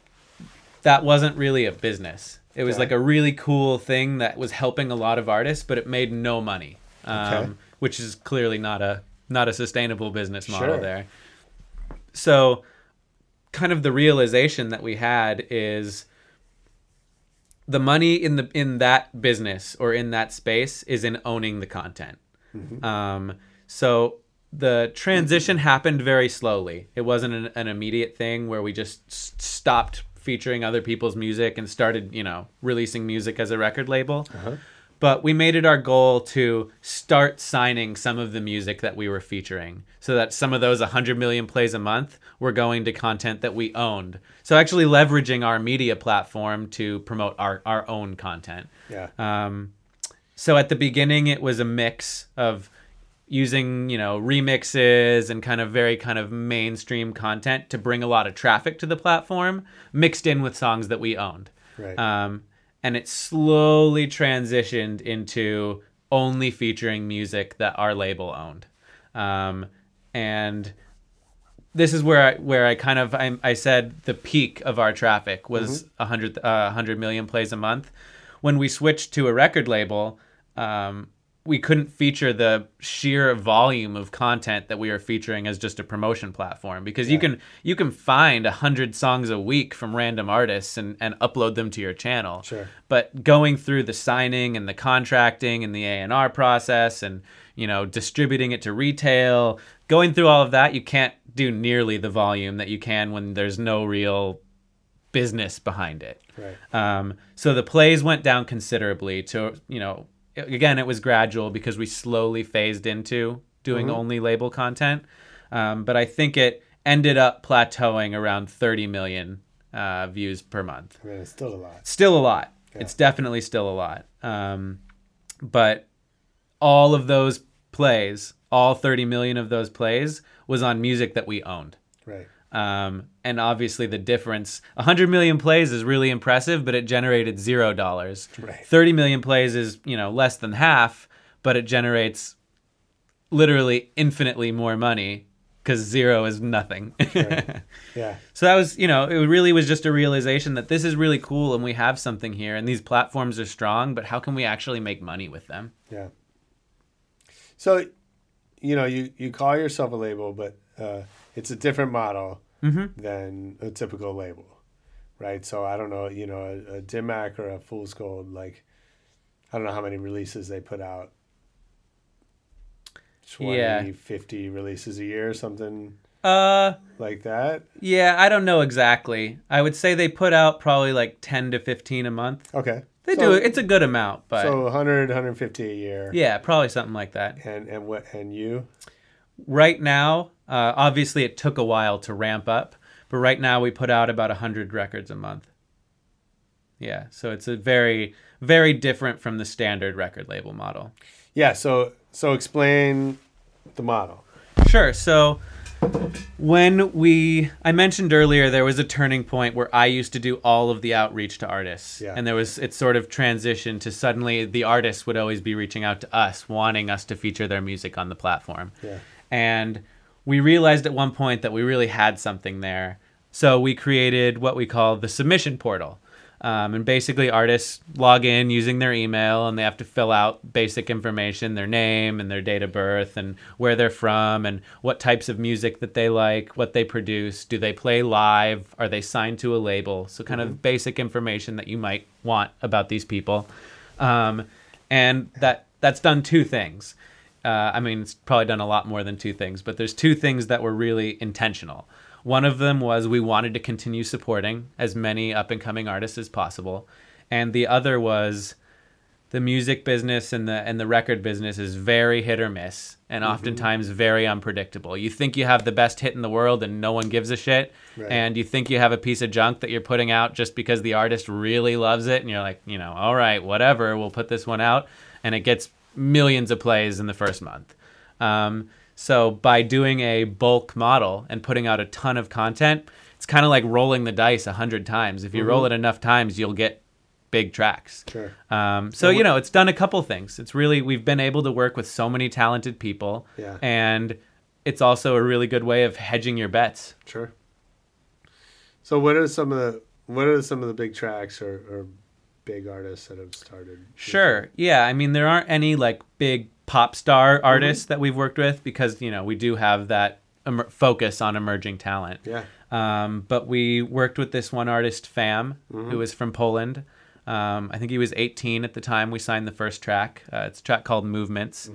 that wasn't really a business. It was Okay. like a really cool thing that was helping a lot of artists, but it made no money, um, Okay. which is clearly not a not a sustainable business model Sure. there. So, kind of the realization that we had is the money in the in that business or in that space is in owning the content. Um, so the transition happened very slowly. It wasn't an, an immediate thing where we just s- stopped featuring other people's music and started, you know, releasing music as a record label. But we made it our goal to start signing some of the music that we were featuring so that some of those 100 million plays a month were going to content that we owned. So actually leveraging our media platform to promote our, our own content. Yeah. Um, so at the beginning, it was a mix of using, you know, remixes and kind of very kind of mainstream content to bring a lot of traffic to the platform, mixed in with songs that we owned. Right. Um, and it slowly transitioned into only featuring music that our label owned. Um, and this is where I, where I kind of I, I said the peak of our traffic was a hundred uh, hundred million plays a month. When we switched to a record label, um, we couldn't feature the sheer volume of content that we are featuring as just a promotion platform because you can you can find a hundred songs a week from random artists and, and upload them to your channel. Sure. But going through the signing and the contracting and the A and R process and you know distributing it to retail, going through all of that, you can't do nearly the volume that you can when there's no real business behind it. Right. Um, so the plays went down considerably to, you know, again, it was gradual because we slowly phased into doing only label content. Um, but I think it ended up plateauing around 30 million uh, views per month. I mean, it's still a lot. Still a lot. It's definitely still a lot. Um, but all of those plays, all 30 million of those plays, was on music that we owned. Right. Um, and obviously the difference 100 million plays is really impressive but it generated zero dollars Right. 30 million plays is you know less than half but it generates literally infinitely more money because zero is nothing Yeah. so that was you know it really was just a realization that this is really cool and we have something here and these platforms are strong but how can we actually make money with them Yeah. So, you know, you, you call yourself a label, but uh, it's a different model than a typical label, right? So I don't know, you know, a, a Dim Mak or a Fool's Gold, like, I don't know how many releases they put out. 20, Yeah. 50 releases a year, or something uh like that. yeah i don't know exactly i would say they put out probably like 10 to 15 a month Okay. They So- do. It's a good amount, but So 100, 150 a year. yeah, probably something like that. And and what and you? Right now, uh, obviously, it took a while to ramp up, but right now we put out about hundred records a month. Yeah, so it's a very, very different from the standard record label model. Yeah. So so explain the model. Sure. So when we I mentioned earlier there was a turning point where I used to do all of the outreach to artists. Yeah. And there was it sort of transitioned to suddenly the artists would always be reaching out to us wanting us to feature their music on the platform. Yeah. And we realized at one point that we really had something there. So we created what we call the submission portal. Um, and basically, artists log in using their email and they have to fill out basic information their name and their date of birth and where they're from and what types of music that they like, what they produce. Do they play live? Are they signed to a label? So, kind of basic information that you might want about these people. Um, and that that's done two things. Uh, I mean, it's probably done a lot more than two things, but there's two things that were really intentional. One of them was we wanted to continue supporting as many up and coming artists as possible, and the other was the music business and the and the record business is very hit or miss and oftentimes very unpredictable. You think you have the best hit in the world and no one gives a shit, Right. and you think you have a piece of junk that you're putting out just because the artist really loves it, and you're like, you know, all right, whatever, we'll put this one out, and it gets millions of plays in the first month. Um, so by doing a bulk model and putting out a ton of content, it's kind of like rolling the dice a hundred times. If you roll it enough times, you'll get big tracks. Sure. Um, so you know, it's done a couple things. It's really we've been able to work with so many talented people, Yeah. and it's also a really good way of hedging your bets. Sure. So what are some of the what are some of the big tracks or, or big artists that have started? Sure. Yeah. I mean, there aren't any like big pop star artists that we've worked with because you know we do have that emer- focus on emerging talent. Yeah. Um, but we worked with this one artist, Pham, who is from Poland. Um, I think he was 18 at the time we signed the first track. Uh, it's a track called Movements.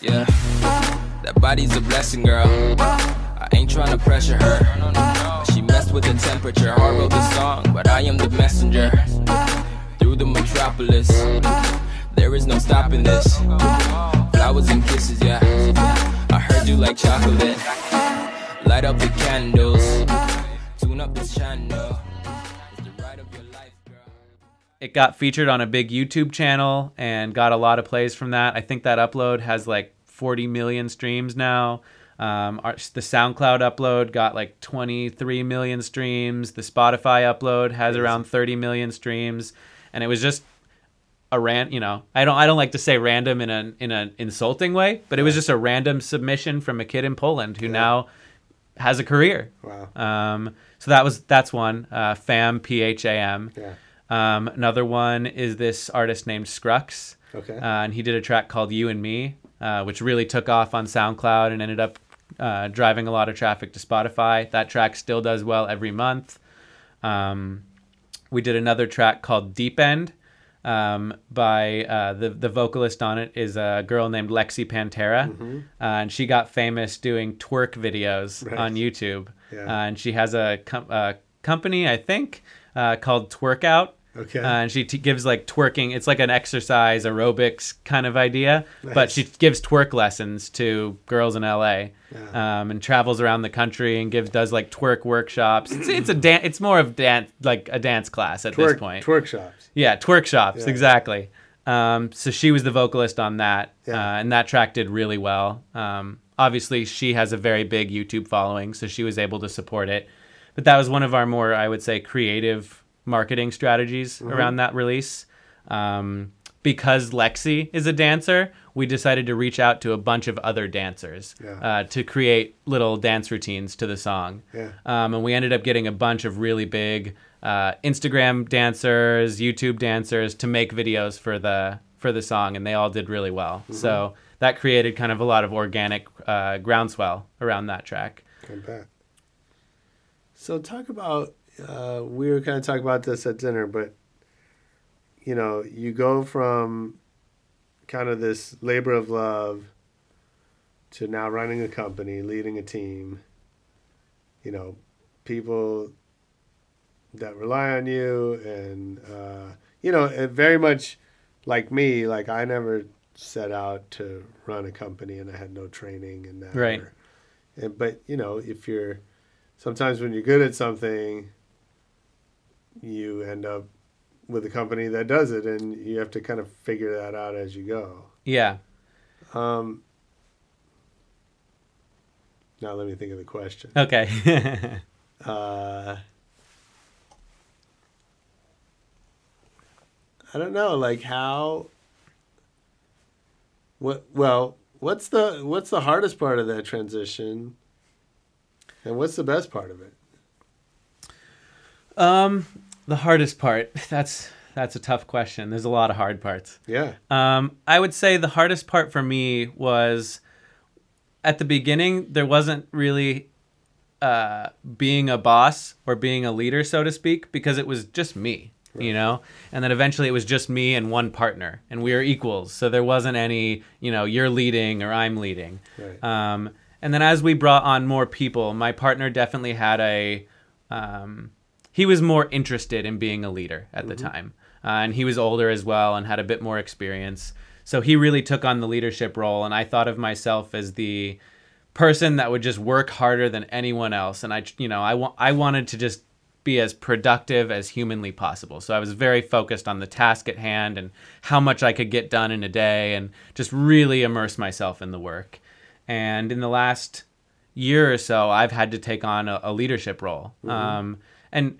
Yeah. That body's a blessing, girl. I ain't trying to pressure her. She messed with the temperature. I wrote the song, but I am the messenger. Through the metropolis, there is no stopping this. Flowers and kisses, yeah. I heard you like chocolate. Light up the candles. Tune up this channel. It got featured on a big YouTube channel and got a lot of plays from that. I think that upload has like 40 million streams now. Um, our, the SoundCloud upload got like 23 million streams. The Spotify upload has around 30 million streams, and it was just a ran. You know, I don't I don't like to say random in an in an insulting way, but it was just a random submission from a kid in Poland who now has a career. Wow. Um, so that was that's one. Uh, Pham P H A M. Yeah. Um, another one is this artist named Scrux. Okay. Uh, and he did a track called You and Me, uh, which really took off on SoundCloud and ended up uh, driving a lot of traffic to Spotify. That track still does well every month. Um, we did another track called Deep End um, by uh, the the vocalist on it is a girl named Lexy Panterra, Mhm. uh, and she got famous doing twerk videos Right. on YouTube. Yeah. Uh, and she has a com- uh, company, I think, uh, called Twerk Out. Okay. Uh, and she t- gives like twerking. It's like an exercise aerobics kind of idea, but she gives twerk lessons to girls in LA, um, and travels around the country and gives does like twerk workshops. It's, it's a dan- It's more of dance, like a dance class at this point. twerk shops. Yeah, twerk shops, Yeah. exactly. Um, so she was the vocalist on that, Yeah. uh, and that track did really well. Um, obviously, she has a very big YouTube following, so she was able to support it. But that was one of our more, I would say, creative marketing strategies Mhm. around that release. Um, because Lexi is a dancer, we decided to reach out to a bunch of other dancers Yeah. uh, to create little dance routines to the song. Yeah. Um, and we ended up getting a bunch of really big uh, Instagram dancers, YouTube dancers to make videos for the for the song, and they all did really well. Mm-hmm. So that created kind of a lot of organic uh, groundswell around that track. I bet. So talk about uh, we were kind of talking about this at dinner, but you know, you go from kind of this labor of love to now running a company, leading a team. You know, people that rely on you, and uh, you know, very much like me. Like I never set out to run a company, and I had no training in that. Right. or- and, but you know, if you're sometimes when you're good at something, you end up with a company that does it, and you have to kind of figure that out as you go. Yeah. Um, now let me think of the question. Okay. Uh, I don't know, like how. What well, what's the what's the hardest part of that transition, and what's the best part of it? um, the hardest part. That's that's a tough question. There's a lot of hard parts. Yeah. Um, I would say the hardest part for me was at the beginning. There wasn't really uh, being a boss or being a leader, so to speak, because it was just me, you know. And then eventually, it was just me and one partner, and we were equals. So there wasn't any, you know, you're leading or I'm leading. Right. Um, and then as we brought on more people, my partner definitely had a. Um, he was more interested in being a leader at the time, uh, and he was older as well and had a bit more experience. So he really took on the leadership role, and I thought of myself as the person that would just work harder than anyone else. And I, you know, I want I wanted to just be as productive as humanly possible. So I was very focused on the task at hand and how much I could get done in a day, and just really immerse myself in the work. And in the last year or so, I've had to take on a, a leadership role. Mhm. Um, and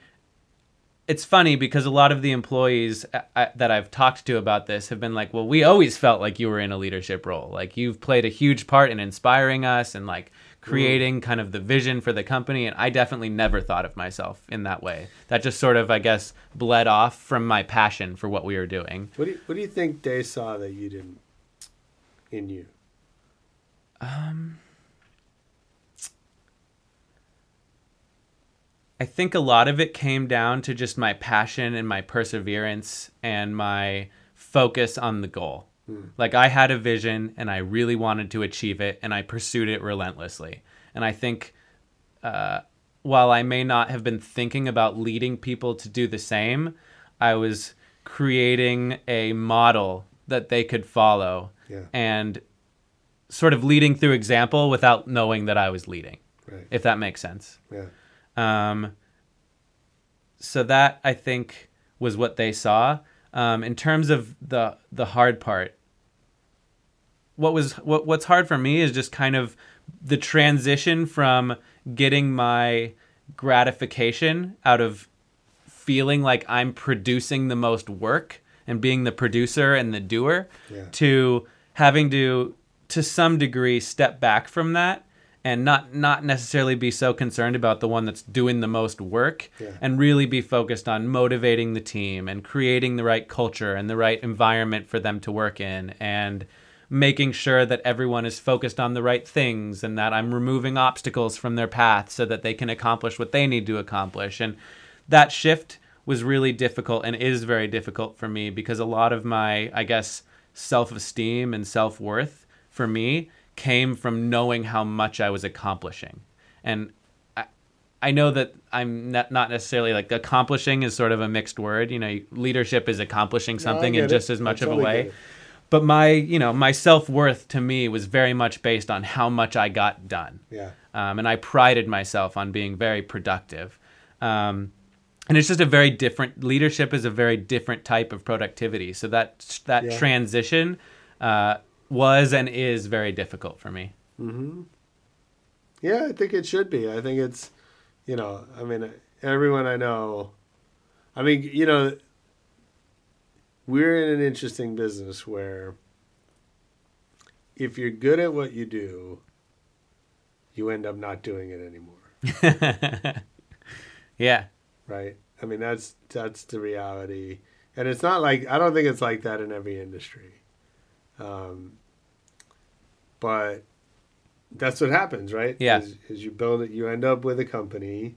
it's funny because a lot of the employees uh, uh, that I've talked to about this have been like, "Well, we always felt like you were in a leadership role. Like you've played a huge part in inspiring us and like creating kind of the vision for the company." And I definitely never thought of myself in that way. That just sort of, I guess, bled off from my passion for what we were doing. What do you, what do you think they saw that you didn't in you? Um, I think a lot of it came down to just my passion and my perseverance and my focus on the goal. Hmm. Like I had a vision and I really wanted to achieve it and I pursued it relentlessly. And I think uh, while I may not have been thinking about leading people to do the same, I was creating a model that they could follow Yeah. and sort of leading through example without knowing that I was leading. Right. If that makes sense. Yeah. Um, so that I think was what they saw. Um, in terms of the the hard part, what was what what's hard for me is just kind of the transition from getting my gratification out of feeling like I'm producing the most work and being the producer and the doer Yeah. to having to to some degree step back from that and not not necessarily be so concerned about the one that's doing the most work Yeah. and really be focused on motivating the team and creating the right culture and the right environment for them to work in and making sure that everyone is focused on the right things and that I'm removing obstacles from their path so that they can accomplish what they need to accomplish and that shift was really difficult and is very difficult for me because a lot of my I guess self-esteem and self-worth for me came from knowing how much I was accomplishing. And I, I know that I'm not, not necessarily like accomplishing is sort of a mixed word. You know, leadership is accomplishing something in get just as much I of a way. but my you know my self-worth to me was very much based on how much i got done. Yeah. um, and i prided myself on being very productive. Um, and it's just a very different leadership is a very different type of productivity. So that that Yeah. transition uh, was and is very difficult for me mm-hmm. Yeah, I think it should be. I think it's, you know, I mean, everyone I know, I mean, you know, we're in an interesting business where if you're good at what you do, you end up not doing it anymore, yeah right? I mean, that's that's the reality. And it's not like I don't think it's like that in every industry. Um, but that's what happens, right? Yeah. Is, is you build it, you end up with a company,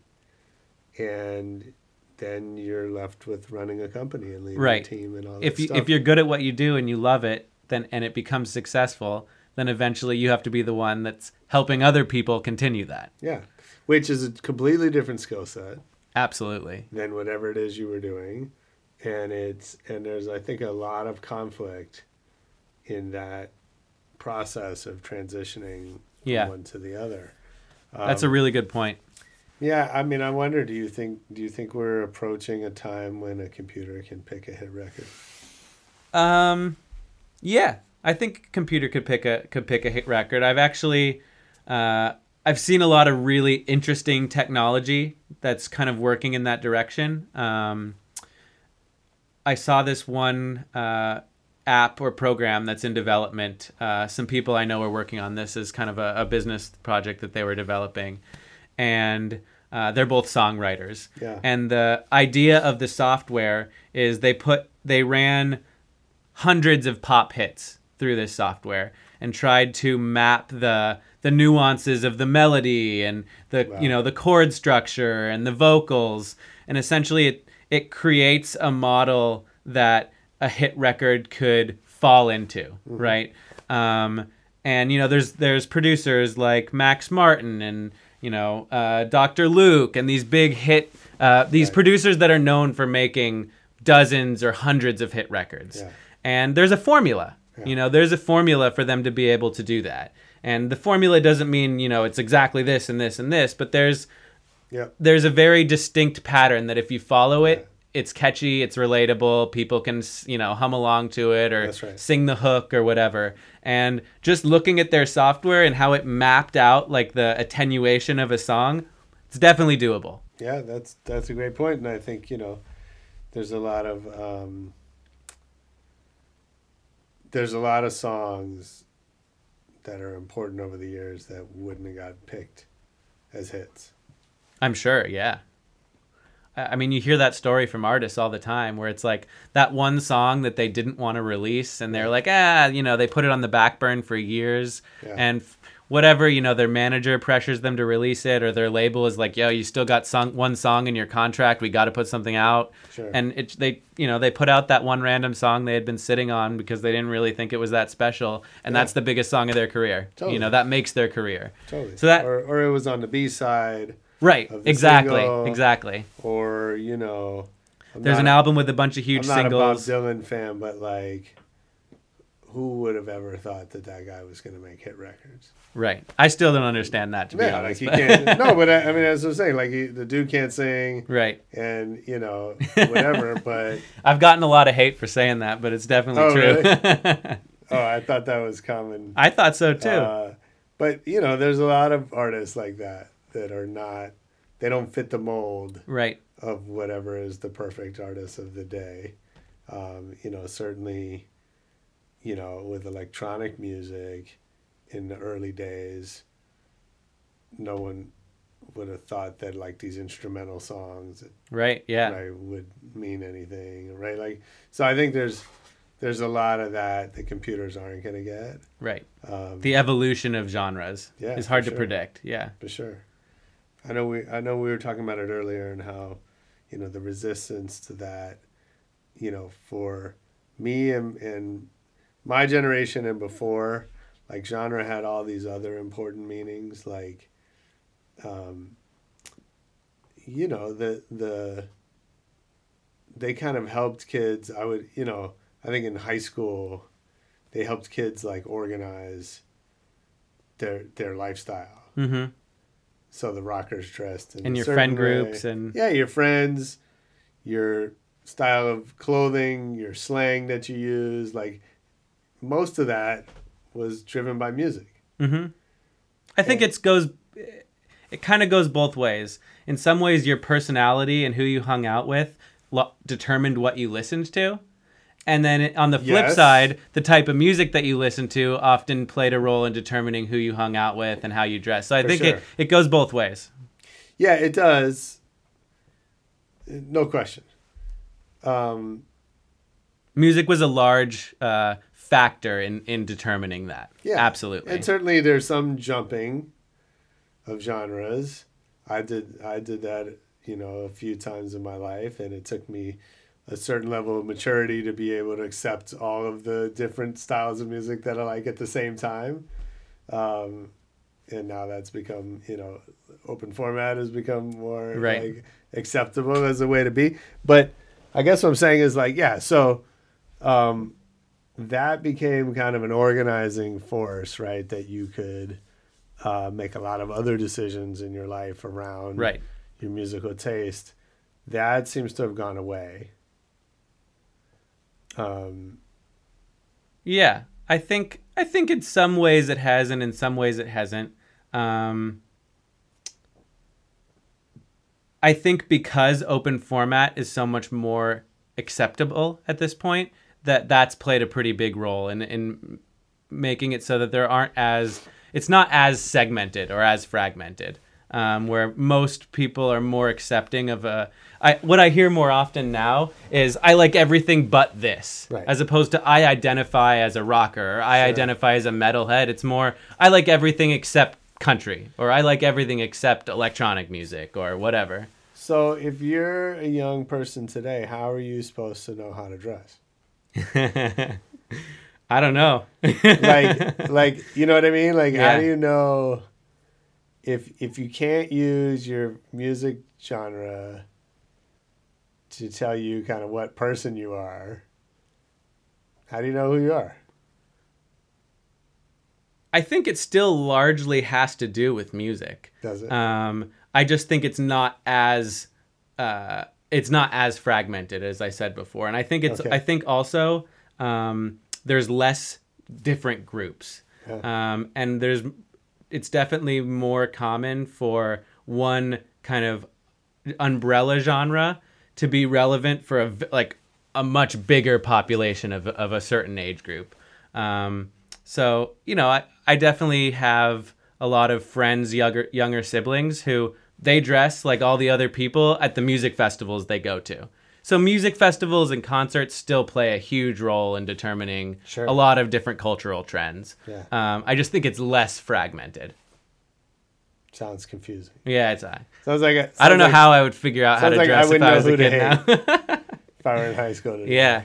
and then you're left with running a company and leading Right. a team and all that if you stuff. if you're good at what you do and you love it then and it becomes successful then eventually you have to be the one that's helping other people continue that yeah, which is a completely different skill set absolutely than whatever it is you were doing, and it's and there's I think a lot of conflict in that process of transitioning Yeah. from one to the other. that's a Um, really good point Yeah, I mean, I wonder. Do you think? Do you think we're approaching a time when a computer can pick a hit record? Um, yeah, I think computer could pick a could pick a hit record. I've actually, uh, I've seen a lot of really interesting technology that's kind of working in that direction. Um, I saw this one uh, app or program that's in development. Uh, some people I know are working on this as kind of a, a business project that they were developing, and uh, they're both songwriters. Yeah. And the idea of the software is they put they ran hundreds of pop hits through this software and tried to map the the nuances of the melody and the Wow. you know the chord structure and the vocals and essentially it it creates a model that a hit record could fall into right um, and you know there's there's producers like Max Martin and you know uh, Dr. Luke and these big hit uh, these Right. producers that are known for making dozens or hundreds of hit records Yeah. and there's a formula you know there's a formula for them to be able to do that and the formula doesn't mean you know it's exactly this and this and this but there's Yep. there's a very distinct pattern that if you follow it it's catchy it's relatable people can you know hum along to it or right. sing the hook or whatever and just looking at their software and how it mapped out like the attenuation of a song it's definitely doable Yeah, that's that's a great point, and I think you know, there's a lot of um, there's a lot of songs that are important over the years that wouldn't have got picked as hits. I'm sure, yeah. I mean, you hear that story from artists all the time where it's like that one song that they didn't want to release and they're like, ah, you know, they put it on the back burn for years Yeah. and f- whatever, you know, their manager pressures them to release it or their label is like, yo, you still got song- one song in your contract. We got to put something out. Sure. And it, they, you know, they put out that one random song they had been sitting on because they didn't really think it was that special. And Yeah. that's the biggest song of their career. Totally. You know, that makes their career. Totally. So that- or, or it was on the B side, Right. Exactly. single. Exactly. or you know, I'm There's an a- album with a bunch of huge I'm not singles. a Bob Dylan fan, but like, who would have ever thought that that guy was going to make hit records? Right. I still don't understand that to be Yeah, like honest. he but- can't. no, but I, I mean, as I was saying, like he, the dude can't sing, right. and you know, whatever. but I've gotten a lot of hate for saying that, but it's definitely Oh, true. really? oh, I thought that was common. I thought so too. Uh, But you know, there's a lot of artists like that that are not. They don't fit the mold Right. of whatever is the perfect artist of the day. Um, you know, certainly, you know, with electronic music in the early days, no one would have thought that like these instrumental songs Right. Yeah. right, would mean anything, right? Like, so I think there's there's a lot of that the computers aren't going to get Right. um, The evolution of genres Yeah, is hard to sure. predict. Yeah. for sure. I know we I know we were talking about it earlier and how, you know, the resistance to that, you know, for me and and my generation and before, like genre had all these other important meanings, like, um, you know, the the they kind of helped kids. I would, you know, I think in high school, they helped kids like organize their their lifestyle Mm-hmm. So the rockers dressed in And your friend groups and- yeah your friends your style of clothing your slang that you use like most of that was driven by music Mm-hmm. I think it goes. It kind of goes both ways. In some ways, your personality and who you hung out with lo- determined what you listened to, and then on the flip Yes. side, the type of music that you listened to often played a role in determining who you hung out with and how you dressed. So I For think sure. it, it goes both ways. yeah it does no question um Music was a large uh, factor in in determining that. Yeah, absolutely. And certainly there's some jumping of genres. I did I did that, you know, a few times in my life and it took me a certain level of maturity to be able to accept all of the different styles of music that I like at the same time. Um, and now that's become, you know, open format has become more Right. like acceptable as a way to be. But I guess what I'm saying is like, yeah, so um, that became kind of an organizing force, right? That you could uh, make a lot of other decisions in your life around Right. your musical taste. That seems to have gone away. Um, Yeah, I think I think in some ways it has, and in some ways it hasn't. Um, I think because open format is so much more acceptable at this point, that that's played a pretty big role in in making it so that there aren't as it's not as segmented or as fragmented. Um, where most people are more accepting of a. I, what I hear more often now is I like everything but this, Right. as opposed to I identify as a rocker or I identify as a metalhead. It's more I like everything except country or I like everything except electronic music or whatever. so, if you're a young person today, how are you supposed to know how to dress? I don't know. like like you know what I mean? Like Yeah. how do you know if if you can't use your music genre to tell you kind of what person you are, how do you know who you are? I think it still largely has to do with music. Does it? Um, I just think it's not as uh, it's not as fragmented as I said before, and I think it's Okay. I think also um, there's less different groups, um, and there's it's definitely more common for one kind of umbrella genre to be relevant for a like a much bigger population of of a certain age group. Um, so you know, I I definitely have a lot of friends, younger younger siblings who they dress like all the other people at the music festivals they go to. So music festivals and concerts still play a huge role in determining Sure. a lot of different cultural trends. Yeah. Um, I just think it's less fragmented. Sounds confusing. Yeah, it's I. Sounds like a, I don't know like how I would figure out how sounds to like dress if I was a kid now. if I were in high school. Today. yeah.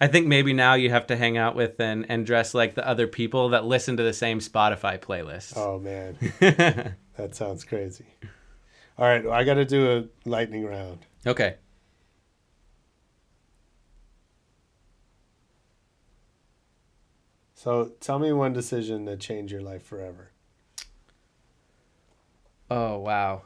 I think maybe now you have to hang out with and, and dress like the other people that listen to the same Spotify playlist. Oh man, that sounds crazy. All right, well, I got to do a lightning round. Okay. So tell me one decision that changed your life forever. Oh wow.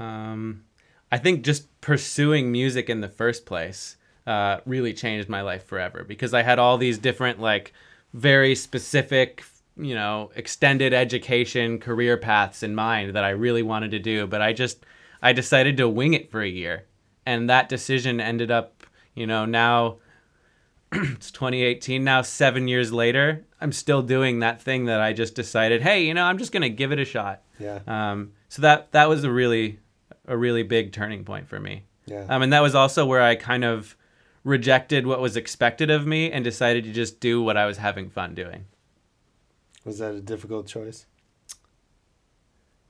Um, I think just pursuing music in the first place uh, really changed my life forever because I had all these different like very specific, you know, extended education career paths in mind that I really wanted to do, but I just I decided to wing it for a year. And that decision ended up, you know, now it's 2018 now 7 years later, I'm still doing that thing that I just decided, hey, you know, I'm just going to give it a shot. Yeah. Um so that that was a really a really big turning point for me. Yeah. Um, and that was also where I kind of rejected what was expected of me and decided to just do what I was having fun doing. Was that a difficult choice?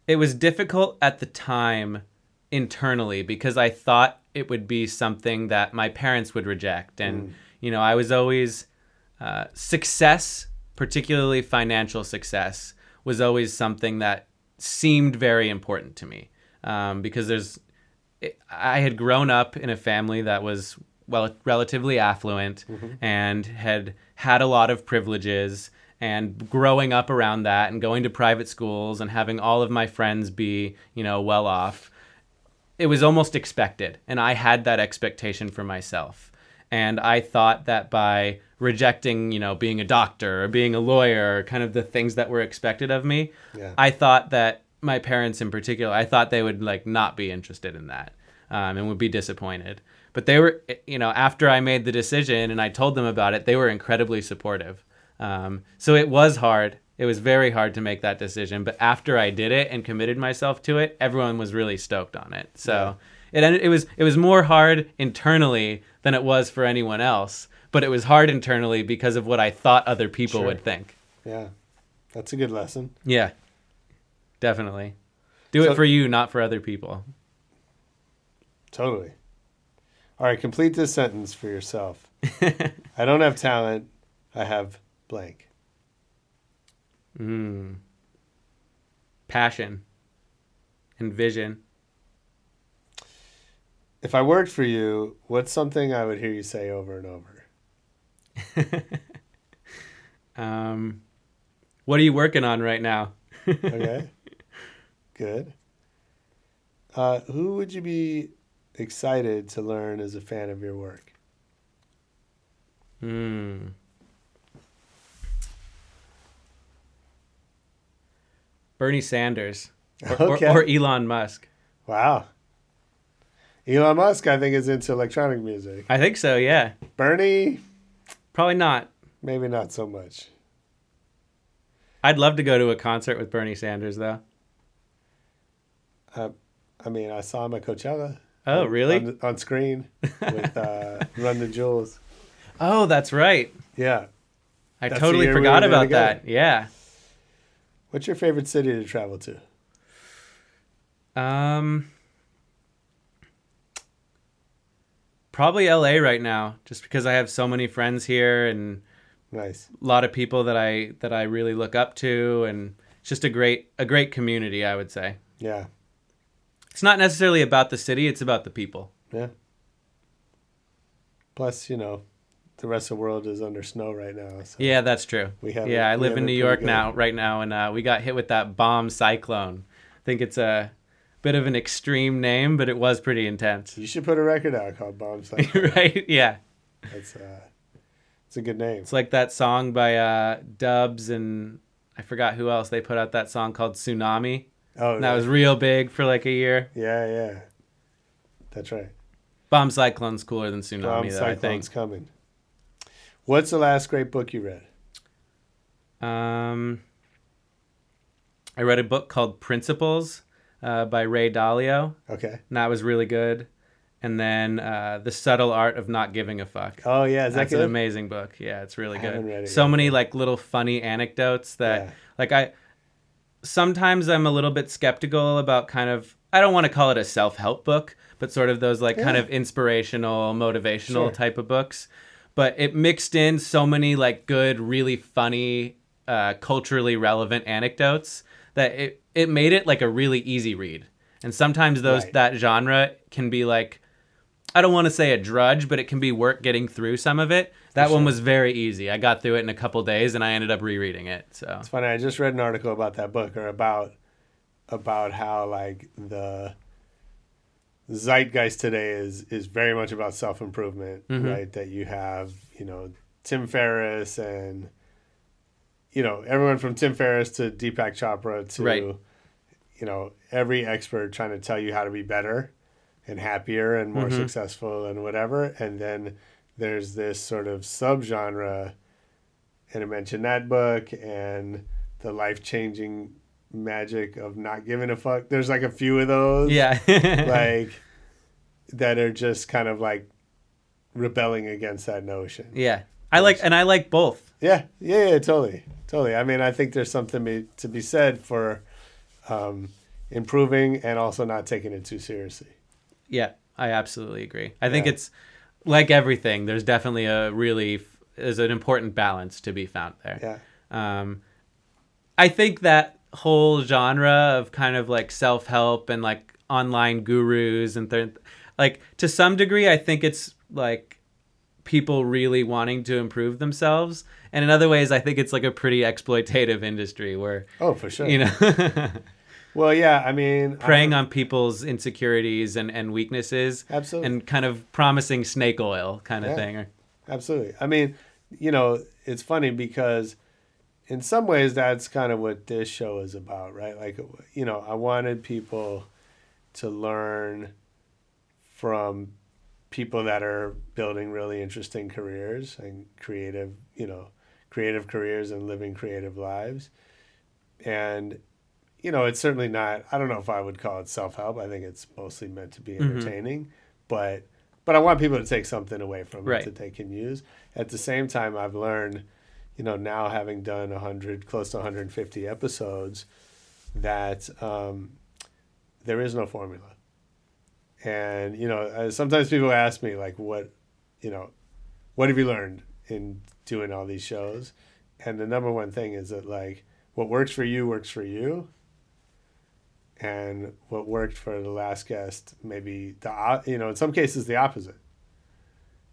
It was difficult at the time internally because I thought it would be something that my parents would reject. And, you know, I was always, uh, success, particularly financial success, was always something that seemed very important to me um, because there's, I had grown up in a family that was well relatively affluent and had had a lot of privileges. And growing up around that and going to private schools and having all of my friends be you know well off it was almost expected. And i had that expectation for myself. And i thought that by rejecting you know being a doctor or being a lawyer or kind of the things that were expected of me Yeah. i thought that my parents in particular i thought they would like not be interested in that um, and would be disappointed. But they were you know after i made the decision and i told them about it they were incredibly supportive. Um, so it was hard. It was very hard to make that decision. But after i did it and committed myself to it everyone was really stoked on it. So it ended, it was it was more hard internally than it was for anyone else. But it was hard internally because of what i thought other people Sure. would think. Yeah. That's a good lesson. yeah definitely do So- it for you not for other people Totally. All right, complete this sentence for yourself. I don't have talent. I have blank. Mm. Passion and vision. If I worked for you, what's something I would hear you say over and over? Um, what are you working on right now? Okay. Good. Uh, who would you be excited to learn as a fan of your work? Hmm. Bernie Sanders or, or- or Elon Musk. Wow. Elon Musk, I think, is into electronic music. I think so. Yeah, Bernie, probably not. maybe not so much. I'd love to go to a concert with Bernie Sanders though. Uh, I mean, I saw him at Coachella. Oh, really? On, on screen with uh, Run the Jewels. Oh, that's right. Yeah. I That's totally year we forgot about together. that. Yeah. What's your favorite city to travel to? Um, probably LA right now, just because I have so many friends here and Nice. a lot of people that I that I really look up to, and it's just a great a great community. I would say Yeah. It's not necessarily about the city; it's about the people. Yeah. Plus, you know, the rest of the world is under snow right now. So Yeah, that's true. We have yeah, I live in New York now, right now, and uh, we got hit with that bomb cyclone. I think it's a bit of an extreme name, but it was pretty intense. you should put a record out called Bomb Cyclone. right? Yeah. That's uh, it's a good name. It's like that song by uh, DVBBS and I forgot who else. They put out that song called Tsunami. Oh, And that was real big for like a year. yeah, yeah. That's right. Bomb Cyclone's cooler than Tsunami, Bomb though, I Cyclone's think. coming. What's the last great book you read? Um, I read a book called Principles uh, by Ray Dalio, Okay. and that was really good. And then uh, The Subtle Art of Not Giving a Fuck. Oh yeah, is that That's good? an amazing book. Yeah, it's really I good. it so yet, many like little funny anecdotes that Yeah. like I sometimes I'm a little bit skeptical about kind of I don't want to call it a self-help book, but sort of those like kind of inspirational, motivational Sure. type of books. But it mixed in so many like good, really funny, uh, culturally relevant anecdotes that it it made it like a really easy read. And sometimes those Right. that genre can be like I don't want to say a drudge, but it can be work getting through some of it. That one was very easy. I got through it in a couple days, and I ended up rereading it. So It's funny. I just read an article about that book, or about about how like the zeitgeist today is is very much about self improvement, Mhm. right? That you have, you know, Tim Ferriss and you know, everyone from Tim Ferriss to Deepak Chopra to, Right. you know, every expert trying to tell you how to be better and happier and more Mhm. successful and whatever. And then there's this sort of subgenre, and I mentioned that book and the life changing magic of not giving a fuck. There's like a few of those. Yeah. like that are just kind of like rebelling against that notion. Yeah. I like and I like both. Yeah, yeah, yeah, totally, totally. I mean, I think there's something be, to be said for um, improving and also not taking it too seriously. Yeah, I absolutely agree. I think it's like everything. There's definitely a really is an important balance to be found there. Yeah. Um, I think that whole genre of kind of like self help and like online gurus and th- like to some degree, I think it's like people really wanting to improve themselves. And in other ways, I think it's like a pretty exploitative industry where Oh, for sure. you know. Well, yeah, I mean, preying I- on people's insecurities and, and weaknesses Absolutely. and kind of promising snake oil kind of Yeah. thing Absolutely. I mean, you know, it's funny because in some ways that's kind of what this show is about, right? Like, you know, I wanted people to learn from people that are building really interesting careers and creative, you know, creative careers and living creative lives. And, you know, it's certainly not, I don't know if I would call it self help. I think it's mostly meant to be Mhm. entertaining, but, but I want people to take something away from Right. it that they can use. At the same time, I've learned, you know, now having done 100, close to 150 episodes, that um, there is no formula. And, you know, uh, sometimes people ask me, like, what, you know, what have you learned in doing all these shows? And the number one thing is that, like, what works for you works for you. And what worked for the last guest, maybe the, you know, in some cases, the opposite.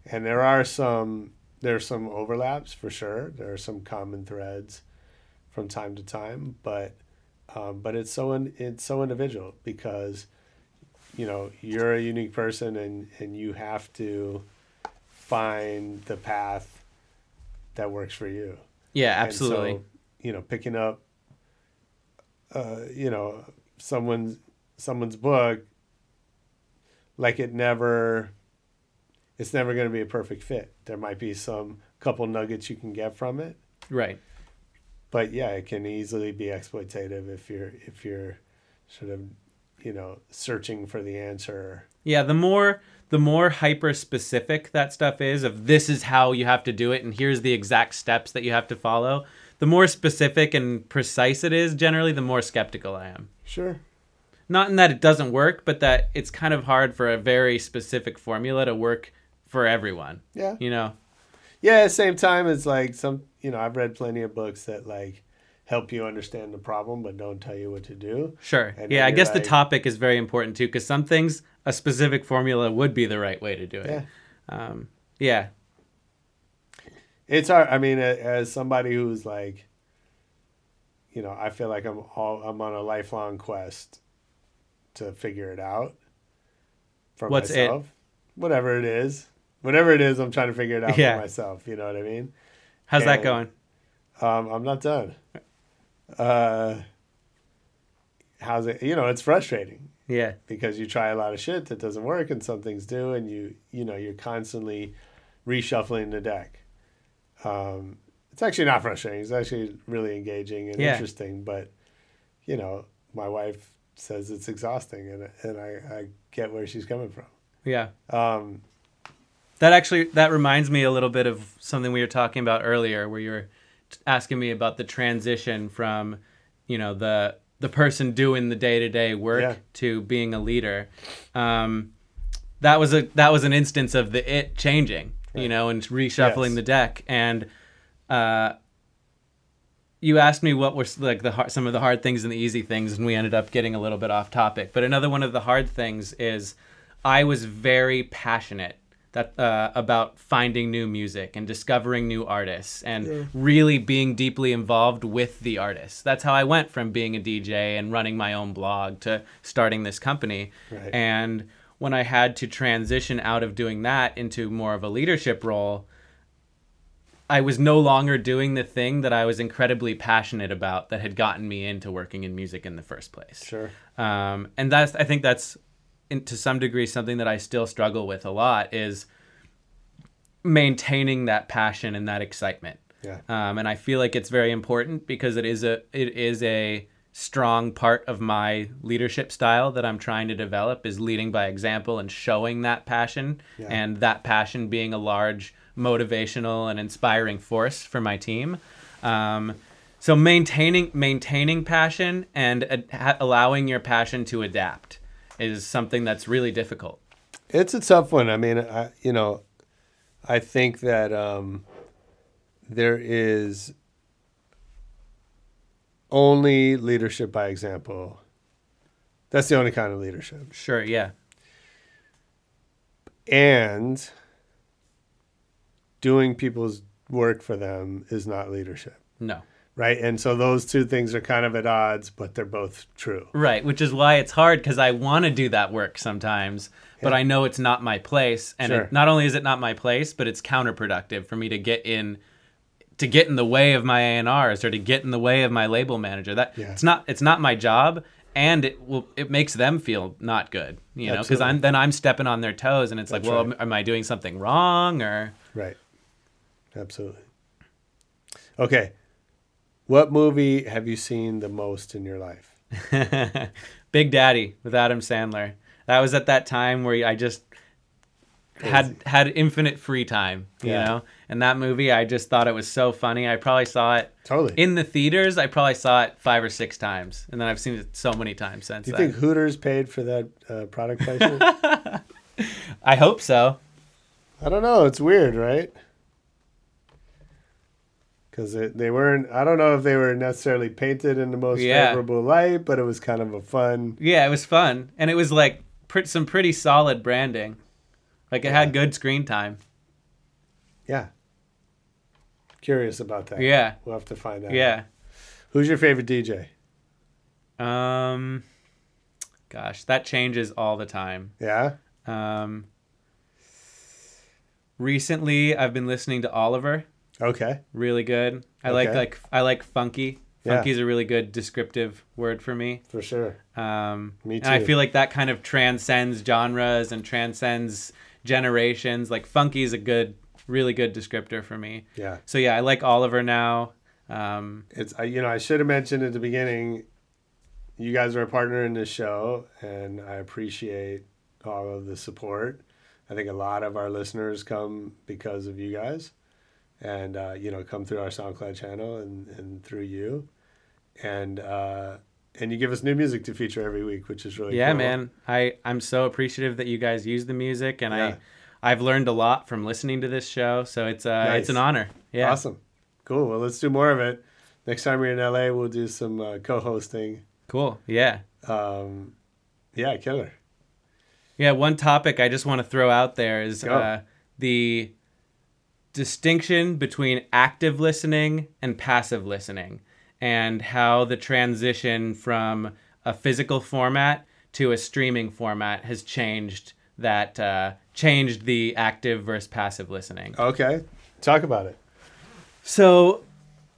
And there are some, there are some overlaps for sure. There are some common threads from time to time, but, um, but it's so, in, it's so individual because, you know you're a unique person and and you have to find the path that works for you Yeah, And so, absolutely. you know picking up uh you know someone's someone's book like it never it's never going to be a perfect fit. There might be some couple nuggets you can get from it. Right. But yeah it can easily be exploitative if you're if you're sort of you know searching for the answer. Yeah, the more the more hyper specific that stuff is of this is how you have to do it and here's the exact steps that you have to follow, the more specific and precise it is, generally the more skeptical I am. Sure. Not in that it doesn't work, but that it's kind of hard for a very specific formula to work for everyone. Yeah. You know. yeah at the same time it's like some you know i've read plenty of books that like help you understand the problem but don't tell you what to do Sure. And yeah, I guess the topic is very important too cuz some things a specific formula would be the right way to do it. Yeah. Um yeah. it's hard i mean as somebody who's like you know i feel like i'm all i'm on a lifelong quest to figure it out for What's it? myself whatever it is whatever it is i'm trying to figure it out Yeah. for myself you know what i mean How's that going? um i'm not done uh how's it you know it's frustrating Yeah. because you try a lot of shit that doesn't work and some things do and you you know you're constantly reshuffling the deck um it's actually not frustrating it's actually really engaging and Yeah. interesting but you know my wife says it's exhausting and and I, I get where she's coming from Yeah. um That actually that reminds me a little bit of something we were talking about earlier, where you were asking me about the transition from, you know, the the person doing the day to day work Yeah. to being a leader. Um, that was a that was an instance of the it changing, you know, and reshuffling Yes. the deck. And uh, you asked me what were like the hard, some of the hard things and the easy things, and we ended up getting a little bit off topic. But another one of the hard things is I was very passionate that uh, about finding new music and discovering new artists and Yeah. really being deeply involved with the artists. That's how I went from being a DJ and running my own blog to starting this company. Right. And when I had to transition out of doing that into more of a leadership role, I was no longer doing the thing that I was incredibly passionate about that had gotten me into working in music in the first place. Sure. Um, and that's I think that's in, to some degree something that I still struggle with a lot is maintaining that passion and that excitement. Yeah. Um, and I feel like it's very important because it is a it is a strong part of my leadership style that I'm trying to develop is leading by example and showing that passion Yeah. and that passion being a large motivational and inspiring force for my team. Um, so maintaining maintaining passion and ha- allowing your passion to adapt is something that's really difficult. It's a tough one. I mean, I, you know, I think that um, there is only leadership by example. That's the only kind of leadership. Sure, yeah. And doing people's work for them is not leadership, No. right? And so those two things are kind of at odds, but they're both true. Right, which is why it's hard because I want to do that work sometimes, but I know it's not my place. And Sure. it, not only is it not my place, but it's counterproductive for me to get in to get in the way of my A&Rs or to get in the way of my label manager. That Yeah. it's not it's not my job and it will it makes them feel not good, you know, because I'm then I'm stepping on their toes and it's That's like, well, right. am, am I doing something wrong or Right. Absolutely. Okay. What movie have you seen the most in your life? Big Daddy with Adam Sandler. That was at that time where I just had had infinite free time, you Yeah. know. And that movie, I just thought it was so funny. I probably saw it Totally. in the theaters. I probably saw it five or six times, and then I've seen it so many times since. Do you then. think Hooters paid for that uh, product placement? I hope so. I don't know. It's weird, right? Because they weren't. I don't know if they were necessarily painted in the most Yeah. favorable light, but it was kind of a fun. Yeah, it was fun, and it was like pr- some pretty solid branding. Like it had good screen time. Yeah. Curious about that. Yeah. We'll have to find out. Yeah. Who's your favorite DJ? Um, gosh, that changes all the time. Yeah. Um, recently, I've been listening to Oliver. Okay. Really good. I like Okay. like I like funky. Yeah. Funky's a really good descriptive word for me. For sure. Um, Me And I feel like that kind of transcends genres and transcends generations. Like funky is a good, really good descriptor for me. Yeah. So yeah, I like Oliver now. Um, It's I, you know I should have mentioned at the beginning. You guys are a partner in this show, and I appreciate all of the support. I think a lot of our listeners come because of you guys, and uh, you know come through our SoundCloud channel and, and through you, and uh, and you give us new music to feature every week, which is really yeah, cool. man. I I'm so appreciative that you guys use the music, and Yeah. I I've learned a lot from listening to this show. So it's uh it's an honor. Yeah. Awesome, cool. Well, let's do more of it. Next time we're in LA, we'll do some uh, co-hosting. Cool. Yeah. Um, yeah, killer. Yeah, one topic I just want to throw out there is uh, the distinction between active listening and passive listening, and how the transition from a physical format to a streaming format has changed that uh, changed the active versus passive listening. Okay, talk about it. So,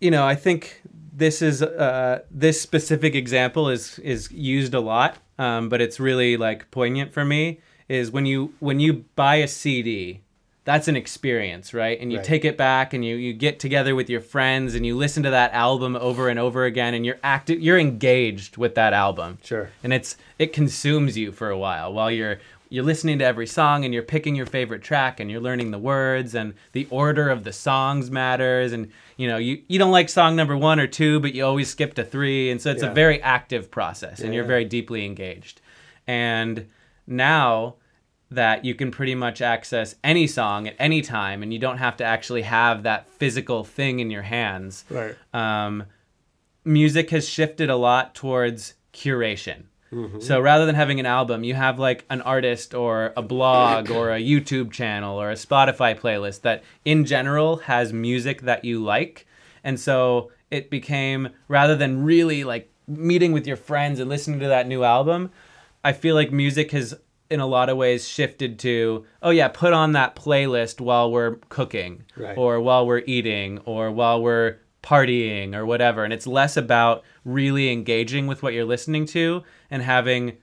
you know, I think this is uh, this specific example is is used a lot, um, but it's really like poignant for me. Is when you when you buy a CD, that's an experience, right? And you Right. take it back and you you get together with your friends and you listen to that album over and over again, and you're active, you're engaged with that album Sure. and it's it consumes you for a while while you're you're listening to every song and you're picking your favorite track and you're learning the words and the order of the songs matters and you know you, you don't like song number one or two but you always skip to three and so it's Yeah. a very active process and you're yeah. very deeply engaged and now that you can pretty much access any song at any time and you don't have to actually have that physical thing in your hands Right. um, music has shifted a lot towards curation. Mm-hmm. So rather than having an album, you have like an artist or a blog or a YouTube channel or a Spotify playlist that in general has music that you like. And so it became rather than really like meeting with your friends and listening to that new album, I feel like music has in a lot of ways shifted to oh yeah put on that playlist while we're cooking Right. or while we're eating or while we're partying or whatever and it's less about really engaging with what you're listening to and having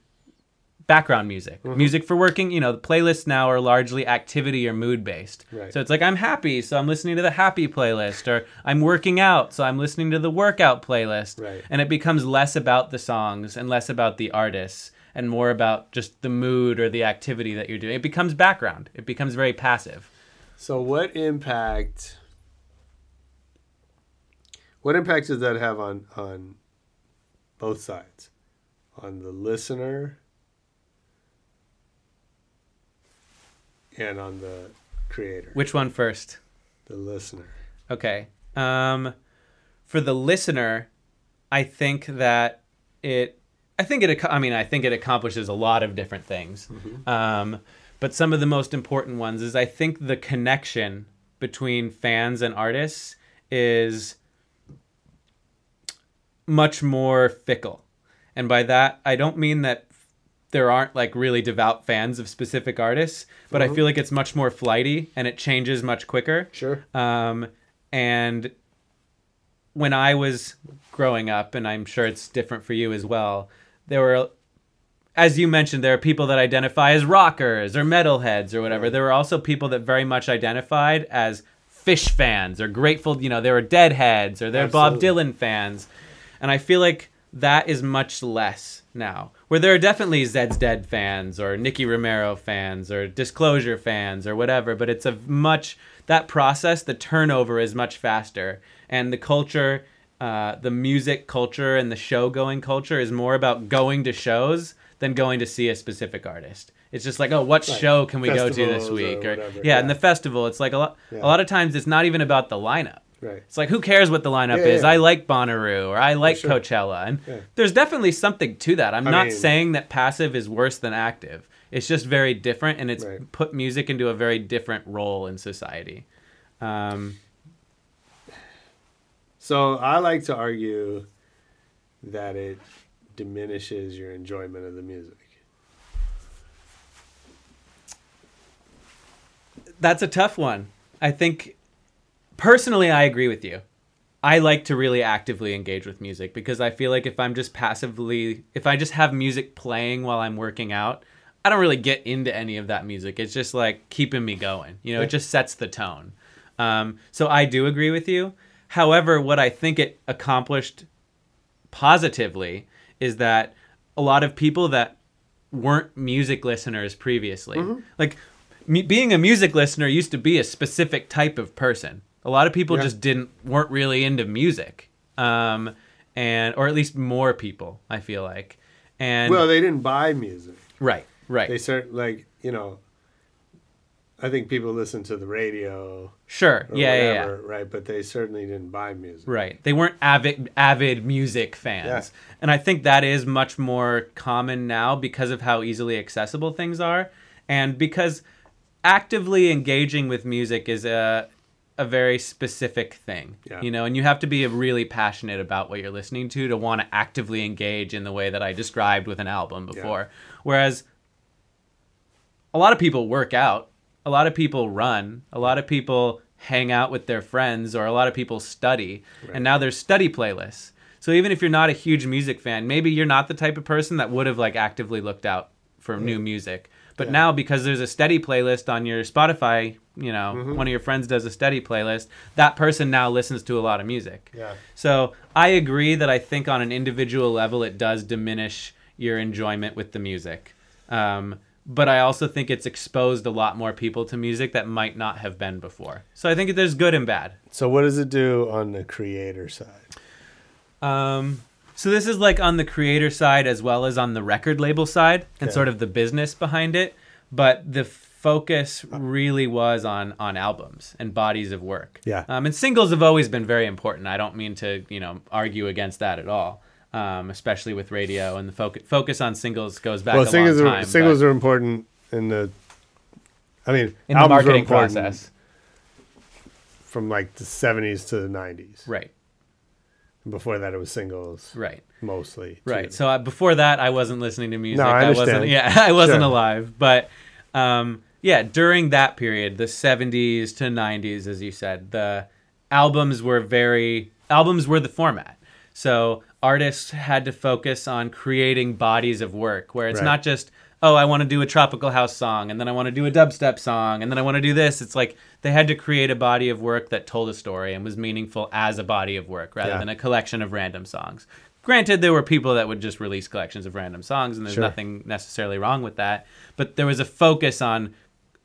background music Mm-hmm. music for working you know the playlists now are largely activity or mood based Right. so it's like i'm happy so i'm listening to the happy playlist or i'm working out so i'm listening to the workout playlist Right. and it becomes less about the songs and less about the artists and more about just the mood or the activity that you're doing it becomes background it becomes very passive So what impact what impact does that have on on both sides? On the listener and on the creator. which one first the listener. Okay. Um, for the listener, I think that it. I think it. I mean, I think it accomplishes a lot of different things. Um, but some of the most important ones is I think the connection between fans and artists is much more fickle. And by that, I don't mean that there aren't like really devout fans of specific artists, but I feel like it's much more flighty and it changes much quicker. Sure. Um, and when I was growing up, and I'm sure it's different for you as well, there were, as you mentioned, there are people that identify as rockers or metalheads or whatever. There were also people that very much identified as Phish fans or Grateful, you know, they were Deadheads or they're Bob Dylan fans. And I feel like that is much less now. Where there are definitely Zeds Dead fans or Nicky Romero fans or Disclosure fans or whatever, but it's a much that process, the turnover is much faster, and the culture, uh, the music culture and the show going culture is more about going to shows than going to see a specific artist. It's just like, oh, what Right. show can we go to this or week? Or, whatever, yeah, yeah. and the festival, it's like a lot. Yeah. A lot of times, it's not even about the lineup. Right. It's like who cares what the lineup Yeah, is? I like Bonnaroo or I like sure. Coachella, and there's definitely something to that. I'm I not mean- saying that passive is worse than active. It's just very different, and it's Right. put music into a very different role in society. Um, So I like to argue that it diminishes your enjoyment of the music. that's a tough one. I think personally, I agree with you. I like to really actively engage with music because I feel like if I'm just passively, if I just have music playing while I'm working out, I don't really get into any of that music. It's just like keeping me going. You know, it just sets the tone. Um, so I do agree with you. However, what I think it accomplished positively is that a lot of people that weren't music listeners previously, like me, being a music listener used to be a specific type of person. A lot of people Yeah. just didn't weren't really into music, um, and or at least more people. I feel like, and Well, they didn't buy music. right, right, They start like you know. I think people listen to the radio sure, yeah, yeah, yeah. right? But they certainly didn't buy music. Right. They weren't avid avid music fans. Yeah. And I think that is much more common now because of how easily accessible things are and because actively engaging with music is a a very specific thing. Yeah. You know, and you have to be really passionate about what you're listening to to want to actively engage in the way that I described with an album before. Whereas a lot of people work out, a lot of people run, a lot of people hang out with their friends, or a lot of people study. And now there's study playlists. So even if you're not a huge music fan, maybe you're not the type of person that would have like actively looked out for new music. But now because there's a steady playlist on your Spotify, you know, Mm-hmm. one of your friends does a steady playlist, that person now listens to a lot of music. Yeah. So I agree that I think on an individual level it does diminish your enjoyment with the music. Um, but I also think it's exposed a lot more people to music that might not have been before. So I think there's good and bad. So what does it do on the creator side? Um, so this is like on the creator side as well as on the record label side and Okay. sort of the business behind it. But the focus really was on on albums and bodies of work. Yeah. Um, and singles have always been very important. I don't mean to you know argue against that at all. Um, especially with radio and the focus focus on singles goes back well, singles long are singles are important in the. I mean, in the marketing process, from like the seventies to the nineties. right? Before that, it was singles, Right. mostly. Right. too. So uh, before that, I wasn't listening to music. No, I wasn't. understand. Yeah, I wasn't Sure. alive. But um, yeah, during that period, the '70s to '90s, as you said, the albums were very albums were the format. So artists had to focus on creating bodies of work, where it's Right. not just oh, I want to do a tropical house song, and then I want to do a dubstep song, and then I want to do this. It's like they had to create a body of work that told a story and was meaningful as a body of work rather Yeah. than a collection of random songs. Granted, there were people that would just release collections of random songs, and there's Sure. nothing necessarily wrong with that. But there was a focus on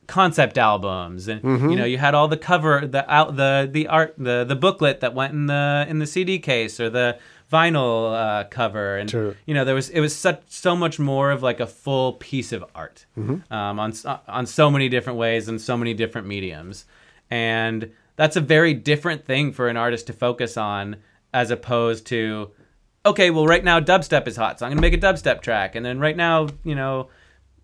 concept albums, and Mm-hmm. you know, you had all the cover, the out, the the art, the the booklet that went in the in the CD case or the vinyl uh, cover, and True. you know, there was it was such so much more of like a full piece of art Mm-hmm. um, on on so many different ways and so many different mediums, and that's a very different thing for an artist to focus on as opposed to okay, well, right now dubstep is hot, so I'm gonna make a dubstep track, and then right now, you know,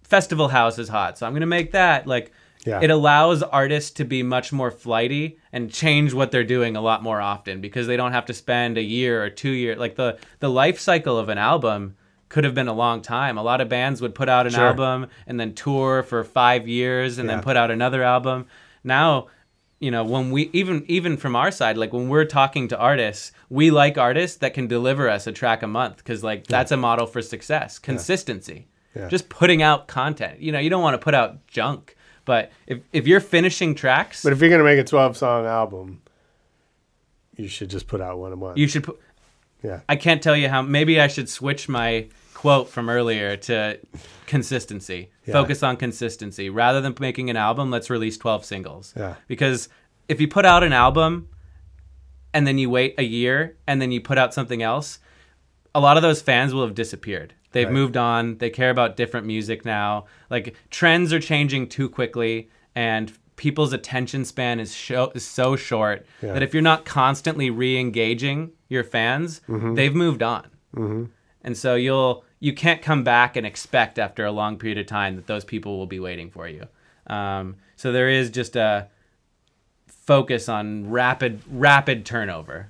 festival house is hot, so I'm gonna make that. Like, Yeah. it allows artists to be much more flighty and change what they're doing a lot more often because they don't have to spend a year or two years. Like the the life cycle of an album could have been a long time. A lot of bands would put out an Sure. album and then tour for five years and Yeah. then put out another album. Now you know when we even even from our side like when we're talking to artists we like artists that can deliver us a track a month because like that's a model for success consistency Yeah. just putting out content you know you don't want to put out junk but if, if you're finishing tracks But if you're gonna make a 12 song album, you should just put out one a month. you should put yeah. i can't tell you how maybe i should switch my quote from earlier to consistency Yeah. focus on consistency rather than making an album let's release 12 singles Yeah. because if you put out an album and then you wait a year and then you put out something else a lot of those fans will have disappeared they've Right. moved on they care about different music now like trends are changing too quickly and people's attention span is, is so short Yeah. that if you're not constantly re-engaging your fans Mm-hmm. they've moved on and so you'll you can't come back and expect after a long period of time that those people will be waiting for you. Um, so there is just a focus on rapid rapid turnover.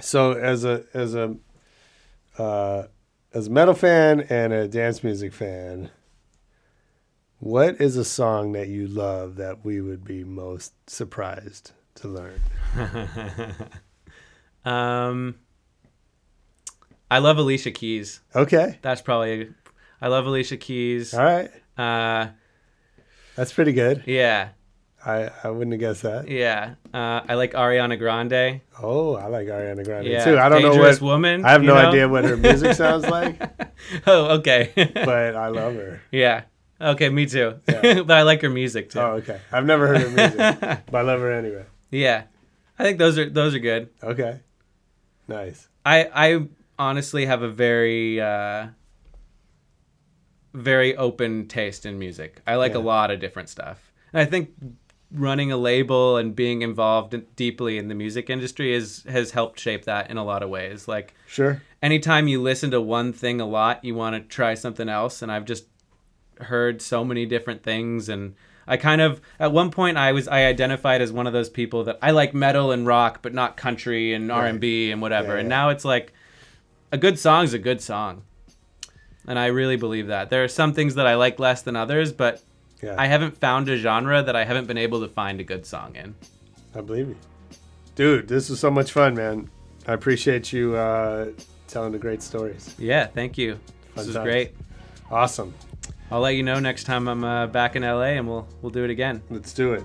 So as a as a uh, as a metal fan and a dance music fan, what is a song that you love that we would be most surprised to learn? Um, I love Alicia Keys. Okay, That's probably I love Alicia Keys. all right, Uh, that's pretty good. yeah, I I wouldn't have guessed that. yeah. Uh, I like Ariana Grande. Oh, I like Ariana Grande Yeah, too. I don't know what Woman, I have no know? idea what her music sounds like, Oh, okay. but I love her. yeah. Okay, me too. but I like her music too. Oh, okay. I've never heard her music, but I love her anyway. Yeah, I think those are those are good. Okay, nice. I I honestly have a very uh, very open taste in music. I like a lot of different stuff. And I think running a label and being involved in- deeply in the music industry is has helped shape that in a lot of ways. Like Sure. anytime you listen to one thing a lot, you want to try something else. And I've just heard so many different things. And I kind of, at one point, I was, I identified as one of those people that I like metal and rock, but not country and R and B and whatever. Yeah, And now it's like a good song's a good song. And I really believe that. There are some things that I like less than others, but Yeah. I haven't found a genre that I haven't been able to find a good song in. I believe you. Dude, this was so much fun, man. I appreciate you uh, telling the great stories. Yeah, thank you. Fun This was great. Awesome. I'll let you know next time I'm uh, back in LA, and we'll we'll do it again. Let's do it.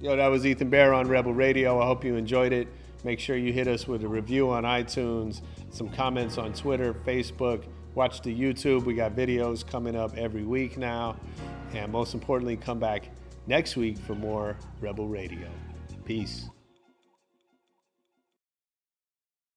Yo, that was Ethan Bear on Rebel Radio. I hope you enjoyed it. Make sure you hit us with a review on iTunes, some comments on Twitter, Facebook. Watch the YouTube. We got videos coming up every week now. And most importantly, come back next week for more Rebel Radio. Peace.